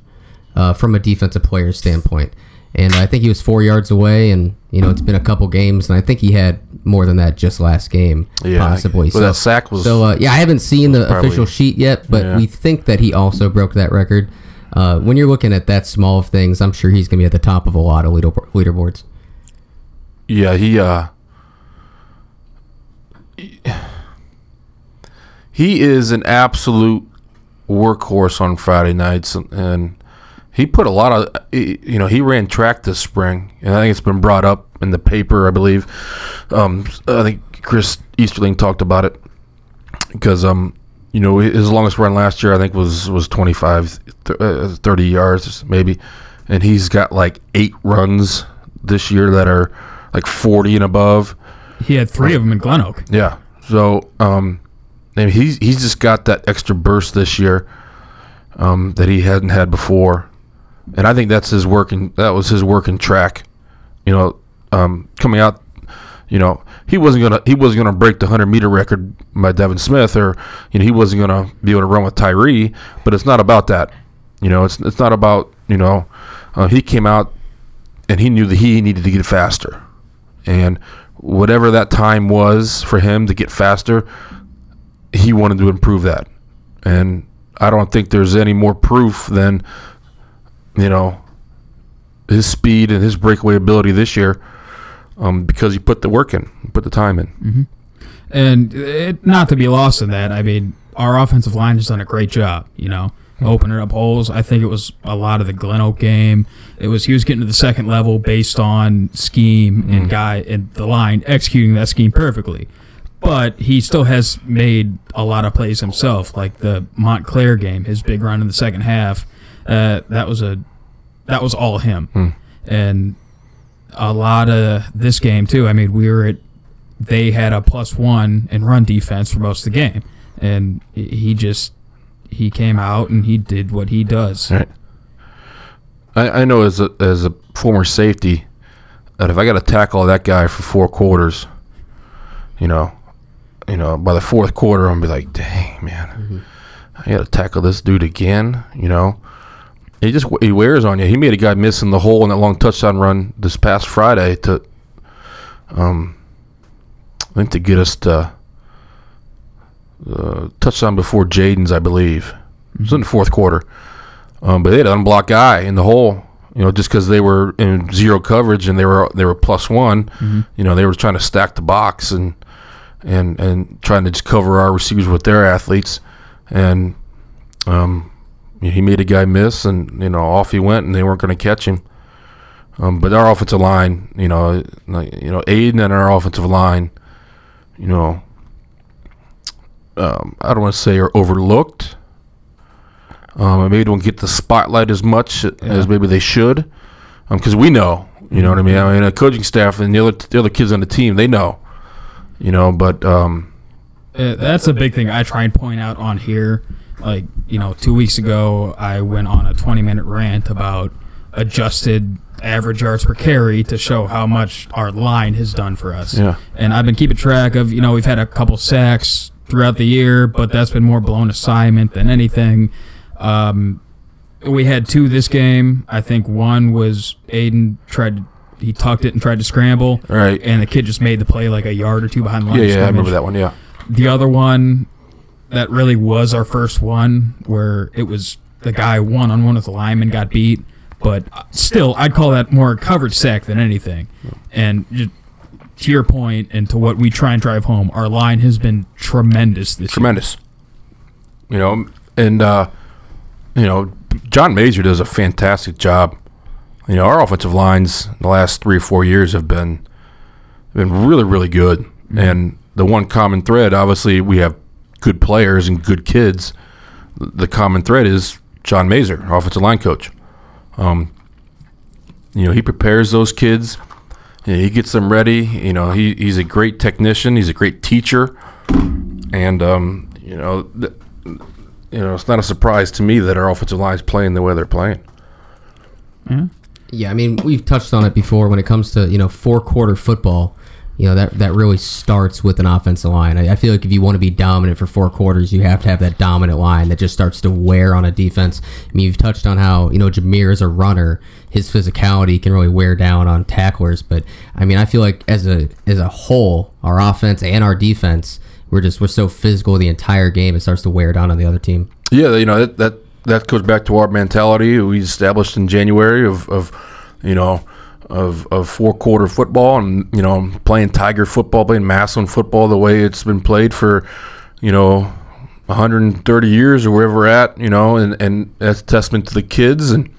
uh, from a defensive player standpoint. And I think he was four yards away, and you know it's been a couple games, and I think he had more than that just last game, Yeah. possibly. Well, that sack was- so. Uh, yeah, I haven't seen the Probably- official sheet yet, but Yeah. we think that he also broke that record. Uh, when you're looking at that small of things, I'm sure he's going to be at the top of a lot of leader- leaderboards. Yeah, he uh he is an absolute workhorse on Friday nights and he put a lot of you know he ran track this spring and I think it's been brought up in the paper I believe. Um I think Chris Easterling talked about it. Because um you know his longest run last year I think was was 25 th- uh, 30 yards maybe. And he's got like eight runs this year that are like 40 and above. He had three of them in Glen Oak. yeah. So um and he's he's just got that extra burst this year um that he hadn't had before. And I think that's his working that was his working track. You know um coming out you know he wasn't gonna he wasn't gonna break the hundred meter record by Devin Smith or you know he wasn't gonna be able to run with Tyree but it's not about that. You know it's it's not about you know uh, he came out and he knew that he needed to get faster. And whatever that time was for him to get faster he wanted to improve that. And I don't think there's any more proof than you know his speed and his breakaway ability this year um, because you put the work in, put the time in. And it, not to be lost in that, I mean, our offensive line has done a great job, you know, opening up holes. I think it was a lot of the Glen Oak game. It was he was getting to the second level based on scheme and guy and the line executing that scheme perfectly. But he still has made a lot of plays himself, like the Montclair game, his big run in the second half. Uh, that was a that was all him, and a lot of this game too. I mean, we were at they had a plus one in run defense for most of the game, and he just he came out and he did what he does. Right. I, I know as a as a former safety that if I got to tackle that guy for four quarters, you know, you know, by the fourth quarter, I'm gonna be like, dang man, mm-hmm. I got to tackle this dude again. You know, he just he wears on you. He made a guy miss in the hole in that long touchdown run this past Friday to, um, I think to get us to. Uh, touchdown before Jayden's, I believe. It was in the fourth quarter. Um, but they had an unblocked guy in the hole, you know, just because they were in zero coverage and they were they were plus one. You know, they were trying to stack the box and and and trying to just cover our receivers with their athletes. And um, he made a guy miss, and you know, off he went, and they weren't going to catch him. Um, but our offensive line, you know, like, you know, Aidan and our offensive line, you know, um, I don't want to say are overlooked. Um, and maybe don't get the spotlight as much as maybe they should, because we know, you know what I mean. I mean, a coaching staff and the other the other kids on the team, they know, you know. But um, Uh, that's a big thing I try and point out on here. Like, you know, two weeks ago, I went on a 20 minute rant about adjusted average yards per carry to show how much our line has done for us. Yeah. And I've been keeping track of, you know, we've had a couple sacks throughout the year, but that's been more blown assignment than anything. Um, we had two this game. I think one was Aidan tried to, he tucked it and tried to scramble. Right. And the kid just made the play like a yard or two behind the line. yeah, yeah, I remember that one. Yeah, The other one, that really was our first one where it was the guy one on one with the lineman got beat, but still, I'd call that more a coverage sack than anything. And to your point and to what we try and drive home, our line has been tremendous this year. tremendous. You know, and uh, you know, John Major does a fantastic job. You know, our offensive lines the last three or four years have been been really, really good. And the one common thread, obviously, we have good players and good kids. The common thread is John Mazur, our offensive line coach. Um, you know, he prepares those kids. You know, he gets them ready. You know, he, he's a great technician. He's a great teacher and um, you know, th- you know, it's not a surprise to me that our offensive line is playing the way they're playing. Yeah. Yeah, I mean, we've touched on it before when it comes to, you know, four quarter football. You know, that, that really starts with an offensive line. I, I feel like if you want to be dominant for four quarters, you have to have that dominant line that just starts to wear on a defense. I mean, you've touched on how, you know, Jameer is a runner. His physicality can really wear down on tacklers. But, I mean, I feel like as a as a whole, our offense and our defense, we're just, we're so physical the entire game, it starts to wear down on the other team. Yeah, you know that that, that goes back to our mentality we established in January of, of you know of, of four quarter football and you know playing Tiger football, playing Massillon football the way it's been played for you know 130 years or wherever we're at. You know, and and that's testament to the kids and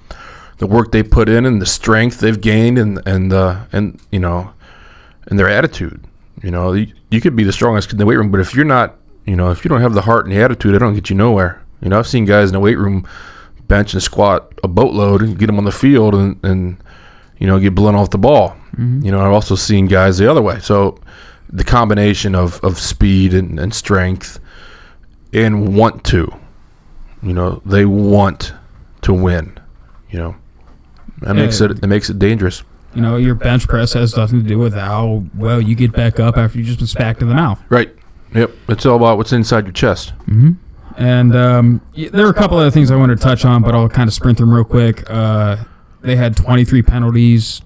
the work they put in and the strength they've gained and and uh, and you know and their attitude. You know, you, you could be the strongest kid in the weight room, but if you're not, you know, if you don't have the heart and the attitude, it don't get you nowhere. You know, I've seen guys in the weight room bench and squat a boatload and get them on the field and, and you know, get blown off the ball. You know, I've also seen guys the other way. So the combination of, of speed and, and strength and want to, you know, they want to win, you know. That makes it it makes it dangerous. You know, your bench press has nothing to do with how well you get back up after you just been smacked in the mouth. Right. Yep. It's all about what's inside your chest. And um, there are a couple other things I wanted to touch on, but I'll kind of sprint them real quick. Uh, they had 23 penalties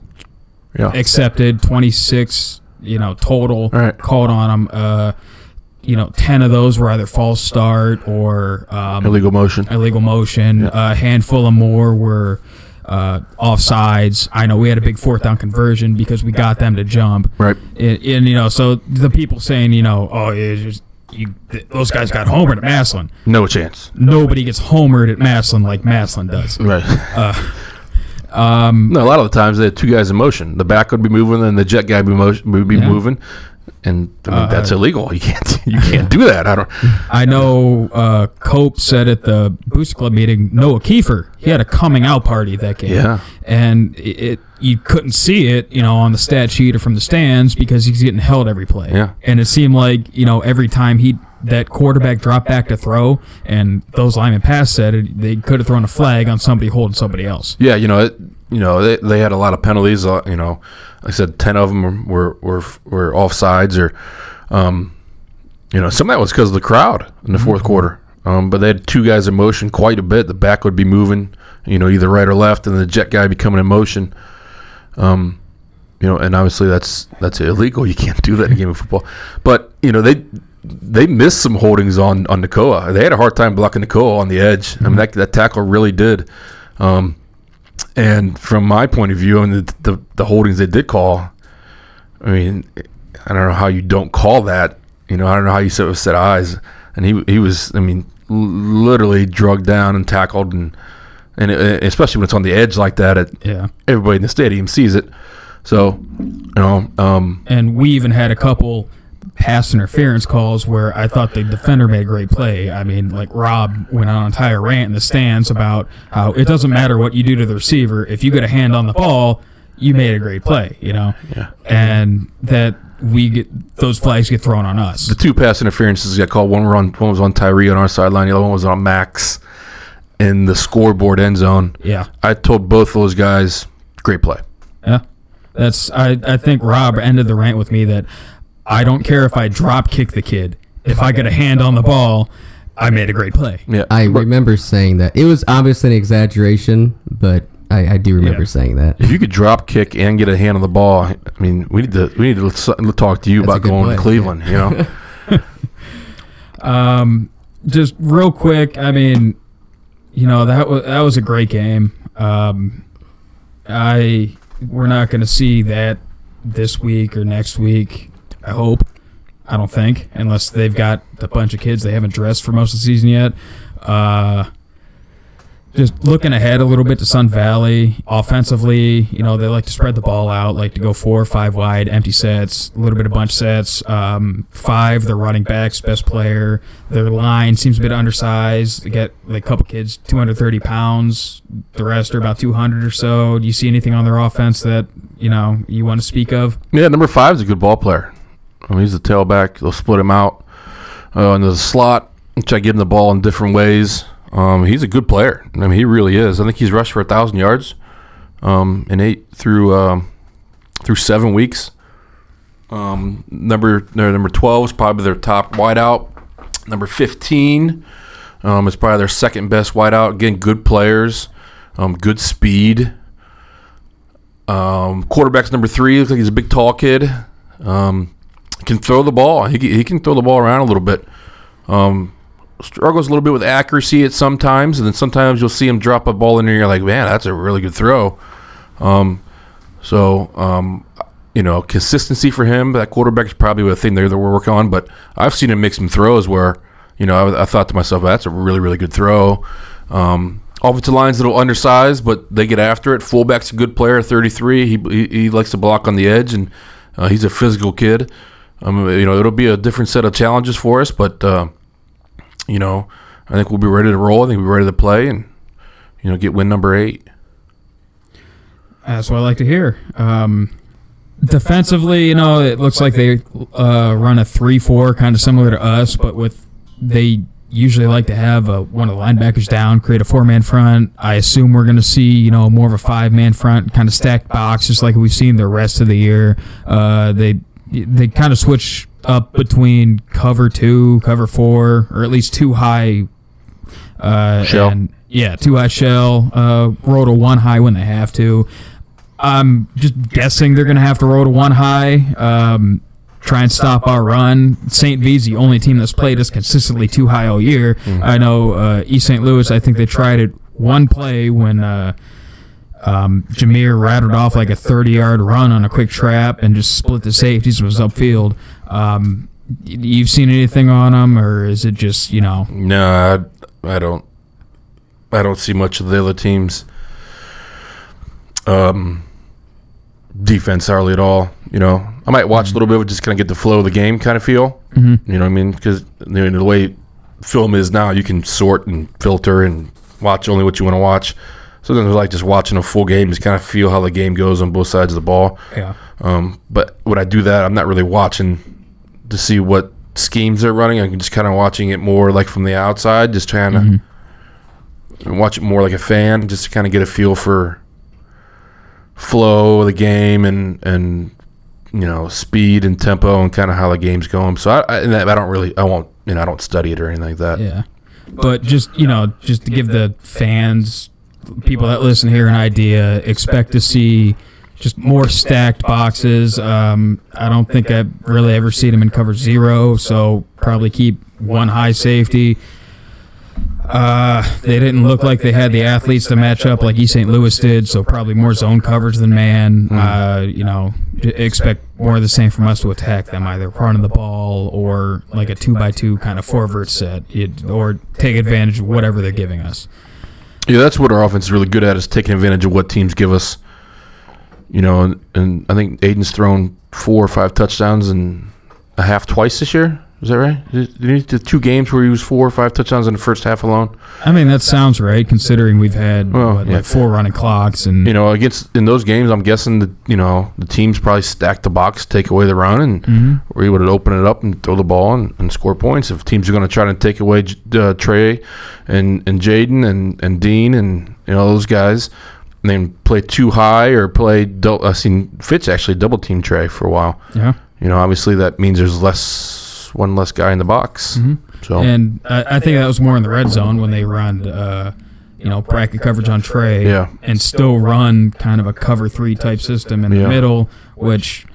Yeah. accepted, 26, you know, total Right. called on them. Uh, you know, 10 of those were either false start or um, Illegal motion. illegal motion. A handful of more were uh, offsides. I know we had a big fourth down conversion because we got them to jump. Right. And, and, you know, so the people saying, you know, oh, just you, th- those guys got homered at Massillon. No chance. Nobody gets homered at Massillon like Massillon does. Right. Um, no, a lot of the times they had two guys in motion. The back would be moving, and the jet guy would be, motion, would be Yeah. moving, and I mean, Uh, that's illegal. You can't. You can't do that. I don't. I know uh, Cope said at the Booster Club meeting, Noah Kiefer, he had a coming out party that game. Yeah. And it, it you couldn't see it, you know, on the stat sheet or from the stands because he's getting held every play. Yeah. And it seemed like, you know, every time he that quarterback dropped back to throw and those linemen pass set it, they could have thrown a flag on somebody holding somebody else. Yeah, you know, it, you know, they, they had a lot of penalties. Uh, you know, like I said ten of them were were were offsides, or, um, you know, some of that was because of the crowd in the 4th quarter. Um, but they had two guys in motion quite a bit. The back would be moving, you know, either right or left, and the jet guy be coming in motion. Um, you know, and obviously that's that's illegal. You can't do that in a game of football. But you know, they they missed some holdings on on Nakoa. They had a hard time blocking Nakoa on the edge. I mean, that that tackle really did. Um, and from my point of view, and the, the the holdings they did call, I mean, I don't know how you don't call that. You know, I don't know how you set set eyes. And he he was, I mean, literally drugged down and tackled, and and it, especially when it's on the edge like that, it, Yeah. everybody in the stadium sees it. So, you know, um, And we even had a couple pass interference calls where I thought the defender made a great play. I mean, like Rob went on an entire rant in the stands about how it doesn't matter what you do to the receiver. If you get a hand on the ball, you made a great play, you know? Yeah. And that we get those flags get thrown on us. the two pass interferences got called. One were on one was on Tyree on our sideline. The other one was on Max in the scoreboard end zone. Yeah. I told both those guys, great play. Yeah. That's I, I think Rob ended the rant with me that I don't care if I drop kick the kid. If I get a hand on the ball, I made a great play. Yeah, I remember saying that. It was obviously an exaggeration, but I, I do remember Yeah. saying that. if you could drop kick and get a hand on the ball, I mean, we need to we need to s- talk to you That's a about good going to play, Cleveland. You know, Um, just real quick, I mean, you know that was that was a great game. Um, I we're not going to see that this week or next week. I hope. I don't think, unless they've got a bunch of kids they haven't dressed for most of the season yet. Uh, just looking ahead a little bit to Sun Valley offensively, you know they like to spread the ball out, like to go four or five wide, empty sets, a little bit of bunch sets. Um, five, their running backs, best player. Their line seems a bit undersized. They get like a couple kids, 230 pounds. The rest are about 200 or so. Do you see anything on their offense that you know you want to speak of? yeah, number five is a good ball player. Mean, he's the tailback. They'll split him out uh, into the slot. Try to give him the ball in different ways. Um, he's a good player. I mean, he really is. I think he's rushed for a thousand yards um, in eight through um, through seven weeks. Um, number number twelve is probably their top wideout. Number fifteen um, is probably their second best wideout. Again, good players, um, good speed. Um, quarterback's number three. Looks like he's a big, tall kid. Um, can throw the ball. He, he can throw the ball around a little bit. Um, struggles a little bit with accuracy at sometimes, and then sometimes you'll see him drop a ball in there. You're like, man, that's a really good throw. Um, so um, you know, consistency for him. That quarterback is probably a thing there that we're working on. But I've seen him make some throws where you know I, I thought to myself, that's a really really good throw. Um, offensive line's a little undersized, but they get after it. Fullback's a good player, 33. He he, he likes to block on the edge, and uh, he's a physical kid. Um, you know, it'll be a different set of challenges for us, but uh, you know, I think we'll be ready to roll. I think we'll be ready to play, and you know, get win number eight. That's what I like to hear. Um, defensively, you know, it looks like they uh, run a three-four, kind of similar to us, but with they usually like to have uh one of the linebackers down, create a four-man front. I assume we're going to see, you know, more of a five-man front, kind of stacked box, just like we've seen the rest of the year. Uh, they they kind of switch up between cover two, cover four, or at least two high uh, Shell. and yeah, two high shell. Uh, roll to one high when they have to. I'm just guessing they're going to have to roll to one high. Um, try and stop our run. St. V's the only team that's played us consistently two high all year. I know uh, East St. Louis. I think they tried it one play when uh, um, Jameer rattled off like a 30-yard run on a quick trap and just split the safeties was upfield. Um, you've seen anything on them, or is it just you know? No, I, I don't. I don't see much of the other teams. Um, defense hardly at all. You know, I might watch a little bit of just kind of get the flow of the game kind of feel. Mm-hmm. You know what I mean? Because you know, the way film is now, you can sort and filter and watch only what you want to watch. Sometimes I like just watching a full game, just kind of feel how the game goes on both sides of the ball. Yeah. Um, but when I do that, I'm not really watching to see what schemes they're running. I'm just kind of watching it more like from the outside, just trying to watch it more like a fan, just to kind of get a feel for flow of the game and and you know speed and tempo and kind of how the game's going. So I, I, and I don't really, I won't, you know, I don't study it or anything like that. Yeah. But just, you know, just to give the fans, people that listen here an idea, expect to see just more stacked boxes. Um, I don't think I've really ever seen them in cover zero, so probably keep one high safety. Uh, they didn't look like they had the athletes to match up like East St. Louis did, so probably more zone coverage than man. Uh, you know, expect more of the same from us to attack them, either running the ball or like a two by two kind of forward set, or take advantage of whatever they're giving us. Yeah, that's what our offense is really good at is taking advantage of what teams give us. You know, and, and I think Aidan's thrown four or five touchdowns and a half twice this year. Is that right? Did did he do two games where he was four or five touchdowns in the first half alone? I mean, that sounds right considering we've had Well, what, yeah. like four running clocks and You know, against in those games, I'm guessing the you know the teams probably stacked the box, take away the run, and Mhm. we're able to open it up and throw the ball and, and score points. If teams are going to try to take away uh, Trey and and Jayden and and Dean and you know those guys, and then play two high or play. dou- I've seen Fitz actually double team Trey for a while. yeah. You know, obviously that means there's less one less guy in the box. So And I, I think that was more in the red zone when they run, uh, you know, bracket coverage on Trey, Yeah. and still run kind of a cover three type system in Yeah. the middle, which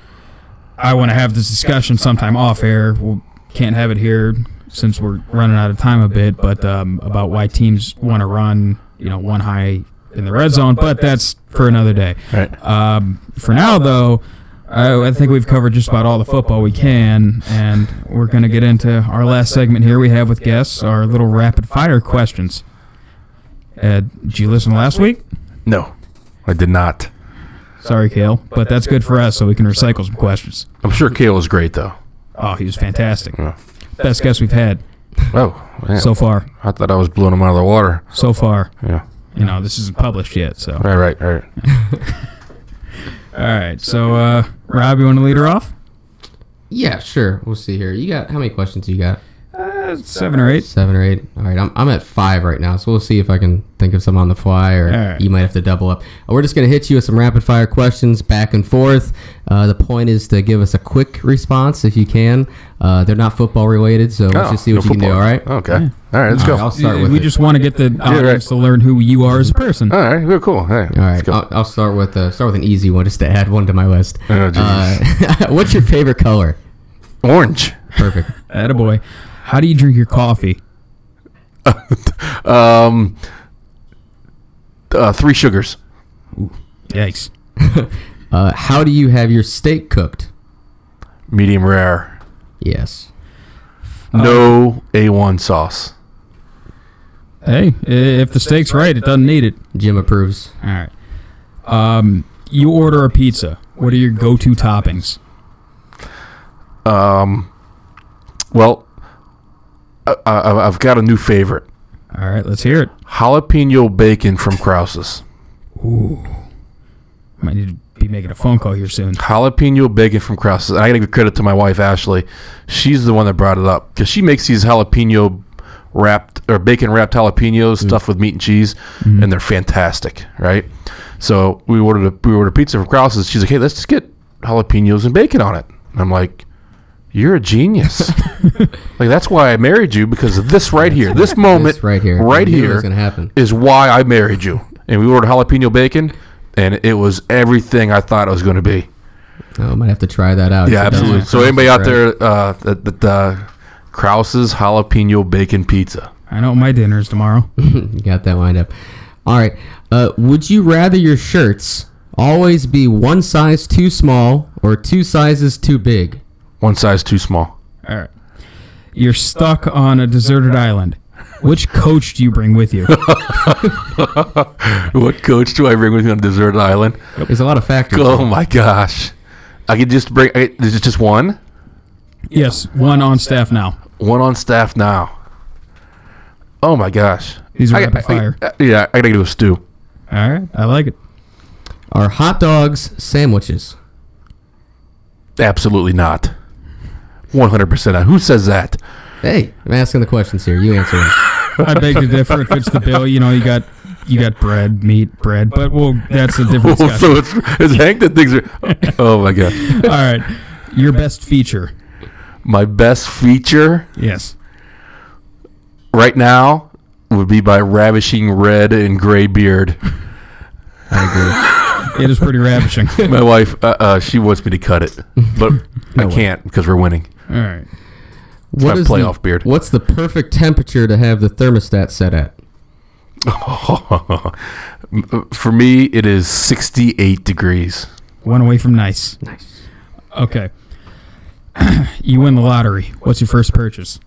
I want to have this discussion sometime off air. We can't have it here since we're running out of time a bit, but um, about why teams want to run, you know, one high in the red zone, but that's for another day. right. Um, for now, though, I, I think we've covered just about all the football we can, and we're going to get into our last segment here we have with guests, our little rapid fire questions. Uh, did you listen last week? No, I did not. Sorry, Kale, but that's good for us so we can recycle some questions. I'm sure Kale was great though. Oh, he was fantastic. Yeah. Best guest we've had Oh, man. so far. I thought I was blowing him out of the water. So far. Yeah. You know, this isn't published yet, so. Right, right, right. All right, so, uh, Rob, you want to lead her off? Yeah, sure. We'll see here. You got how many questions you got? Seven or eight. Seven or eight. All right, I'm, I'm at five right now, so we'll see if I can think of some on the fly, or All right. you might have to double up. Uh, We're just gonna hit you with some rapid fire questions back and forth. Uh, the point is to give us a quick response if you can. Uh, they're not football related, so let's Oh, just see what no you can do. All right. Okay. All right, let's All go. right, I'll start with we it. just want to get the audience to learn who you are as a person. All right, good, cool. Hey, All right. I'll, I'll start with uh, start with an easy one just to add one to my list. Oh, uh, what's your favorite color? Orange. Perfect. Attaboy. How do you drink your coffee? Um, uh, three sugars. Yikes. Uh, how do you have your steak cooked? Medium rare. Yes. No A1 sauce. Hey, if the steak's right, it doesn't need it. Jim approves. All right. Um, you order a pizza. What are your go-to toppings? Um, well, Uh, uh, I, I, I've got a new favorite. All right, let's hear it. Jalapeno bacon from Krause's. Ooh, might need to be making a phone call here soon. Jalapeno bacon from Krause's. And I got to give credit to my wife, Ashley. She's the one that brought it up because she makes these jalapeno wrapped or bacon wrapped jalapenos mm. stuffed with meat and cheese, mm. and they're fantastic, right? So we ordered a we ordered pizza from Krause's. She's like, "Hey, let's just get jalapenos and bacon on it." And I'm like, "You're a genius! like that's why I married you because of this right here, this moment This right here. right I knew it here gonna happen. is why I married you." And we ordered jalapeno bacon, and it was everything I thought it was going to be. Oh, might have to try that out. Yeah, If it doesn't absolutely. So cross anybody out thread. there uh, that that uh, Krause's jalapeno bacon pizza? I know my dinner is tomorrow. you got that lined up. All right. Uh, would you rather your shirts always be one size too small or two sizes too big? One size too small. All right. You're stuck on a deserted island. Which coach do you bring with you? What coach do I bring with me on a deserted island? There's a lot of factors. Oh my gosh! I could just bring. I, is it just one? yes, one on staff now. One on staff now. Oh my gosh! These are I- rapid I- fire. I- yeah, I gotta go stew. All right, I like it. Are hot dogs sandwiches? Absolutely not. One hundred percent. Who says that? Hey, I'm asking the questions here. You answer them. I beg to differ. If it's the bill. You know, you got you got bread, meat, bread, but well, that's a different discussion. so it's, it's Hank that thinks. Are, oh my god! All right, your best feature. My best feature Yes. right now would be my ravishing red and gray beard. I agree. It is pretty ravishing. My wife, uh, uh, she wants me to cut it, but I way. can't because we're winning. All right. agree. What playoff the, beard. What's the perfect temperature to have the thermostat set at? For me, it is 68 degrees. One away from nice. Nice. Okay. you win the lottery. What's your first purchase?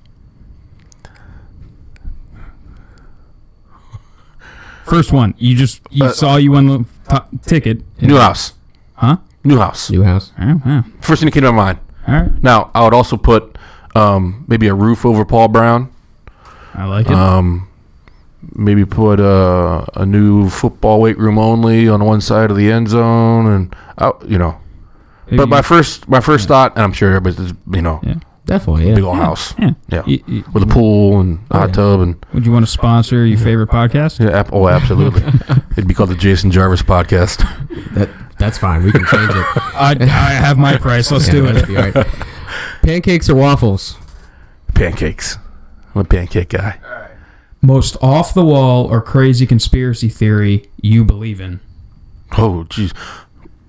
First one. You just you Uh, saw you won the top ticket. Newhouse. Huh? Newhouse. New house. Oh, wow. First thing that came to my mind. All right. Now, I would also put um, maybe a roof over Paul Brown. I like it. Um, maybe put a, a new football weight room only on one side of the end zone, and out, you know. Maybe But my first, my first thought, and I'm sure everybody's, you know, Yeah. Definitely, big yeah. old house, yeah. yeah, Y- y- with a pool and a hot yeah. tub, and would you want to sponsor your favorite podcast? yeah, oh, absolutely. It'd be called the Jason Jarvis podcast. That that's fine. We can change it. I, I have my price. Let's Yeah, do it. be all right. Pancakes or waffles? Pancakes. I'm a pancake guy. Most off the wall or crazy conspiracy theory you believe in? Oh, jeez.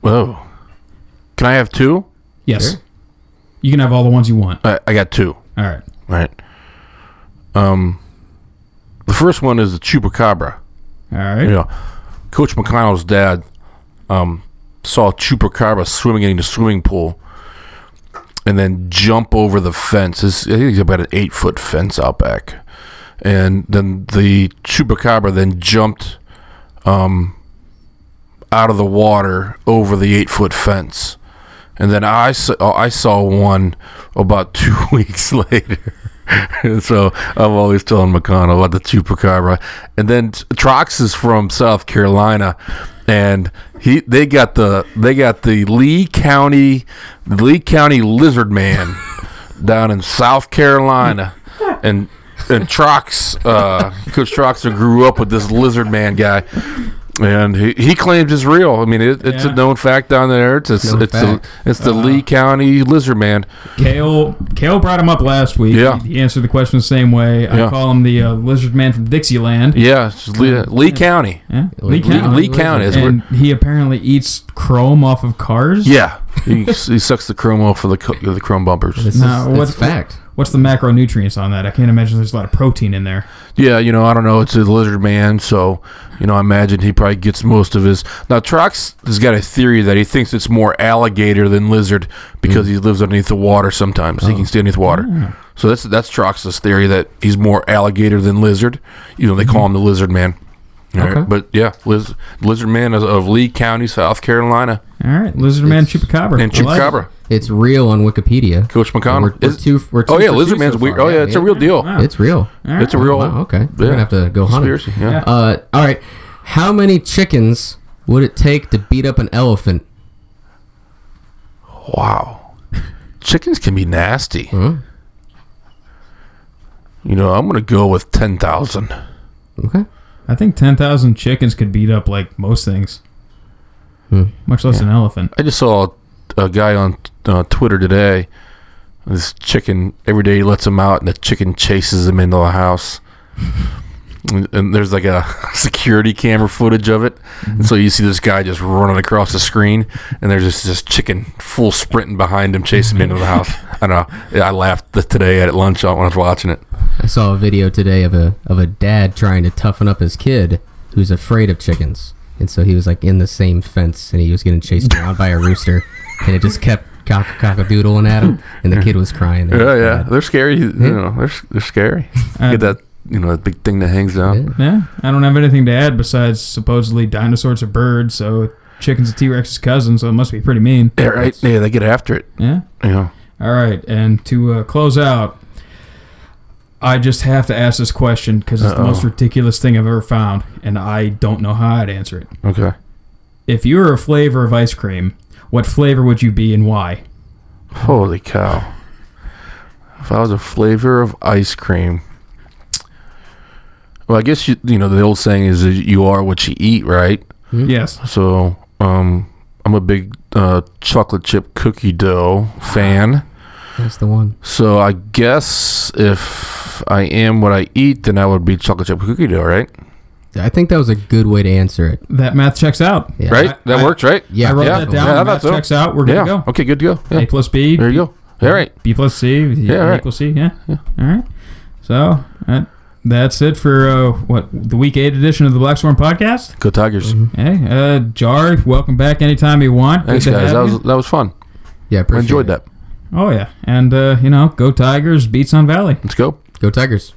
Whoa. Can I have two? Yes. Sure. You can have all the ones you want. I, I got two. All right. Right. Um, the first one is the chupacabra. All right. You know, Coach McConnell's dad um, saw a chupacabra swimming in the swimming pool, and then jump over the fence. It's, I think it's about an eight foot fence out back, and then the chupacabra then jumped um, out of the water over the eight foot fence. And then I saw, I saw one about two weeks later. so I'm always telling McConnell about the chupacabra. And then Trox is from South Carolina, and he they got the they got the Lee County Lee County Lizard Man down in South Carolina, and and Trox uh, Coach Troxer grew up with this Lizard Man guy. And he, he claims it's real. I mean, it, it's Yeah. a known fact down there. It's it's, it's the fact. it's the Uh, Lee County Lizard Man. Kale Kale brought him up last week. Yeah. He answered the question the same way. I Yeah. call him the uh, lizard man from Dixieland. Yeah, it's Lee, Lee County. Yeah. Lee- Lee County. Lee County is where, And he apparently eats chrome off of cars. yeah. He, he sucks the chrome off for the the chrome bumpers. This No, is what's- it's fact. What's the macronutrients on that? I can't imagine there's a lot of protein in there. Yeah, you know, I don't know. It's a lizard man, so you know, I imagine he probably gets most of his. Now, Trox has got a theory that he thinks it's more alligator than lizard because hmm. he lives underneath the water. Sometimes he can oh. stay underneath water. Hmm. So that's that's Trox's theory that he's more alligator than lizard. You know, they call hmm. him the lizard man. All right, Okay. But yeah, Liz, lizard man of, of Lee County, South Carolina, All right, lizard man chupacabra. and I it. Chupacabra. It's real on Wikipedia. Coach McConnell. We're, we're two, we're two oh yeah, for lizard two man's so weird. Oh yeah, it's a real deal. Wow. It's real. All right. It's a real Wow, okay. We're gonna have to go hunt. conspiracy. Yeah. Uh, all right. How many chickens would it take to beat up an elephant? Wow. Chickens can be nasty. Huh? You know, I'm going to go with 10,000. Okay. I think ten thousand chickens could beat up like most things, Hmm. much less an elephant. I just saw a guy on uh, Twitter today. This chicken, every day he lets him out, and the chicken chases him into the house. And, and there's like a security camera footage of it. And so you see this guy just running across the screen, and there's just this chicken full sprinting behind him, chasing him into the house. I don't know. I laughed today at lunch when I was watching it. I saw a video today of a of a dad trying to toughen up his kid who's afraid of chickens, and so he was like in the same fence, and he was getting chased around by a rooster, and it just kept cock cock a doodling at him, and the kid was crying. It Yeah, was yeah, they're scary. You know, they're they're scary. Uh, Get that, you know, that big thing that hangs down. Yeah. Yeah, I don't have anything to add besides supposedly dinosaurs are birds, so chickens are T Rex's cousin, so it must be pretty mean. Yeah, right. Yeah, they get after it. Yeah. You know. All right, and to uh, close out, I just have to ask this question because it's the Uh-oh. most ridiculous thing I've ever found, and I don't know how I'd answer it. Okay. If you were a flavor of ice cream, what flavor would you be and why? Holy cow. If I was a flavor of ice cream. Well, I guess you you know the old saying is that you are what you eat, right? Yes. So, um I'm a big uh, chocolate chip cookie dough fan. That's the one. So I guess if I am what I eat, then I would be chocolate chip cookie dough, right? I think that was a good way to answer it. That math checks out. Yeah. Right? I- that I- works, right? Yeah, I wrote yeah. that down. Yeah, I math so. checks out. We're good yeah. to go. Okay, good to go. Yeah. A plus B. There you go. All right. B plus C Yeah, right. equals C. Yeah. All right. So that, that's it for uh, what the week eight edition of the Black Swarm podcast. Go Tigers. Hey, uh, Jar, welcome back anytime you want. Thanks, guys. That was you. that was fun. Yeah, I enjoyed it. that. Oh yeah, and uh, you know, go Tigers, beat Sun Valley. Let's go. Go Tigers.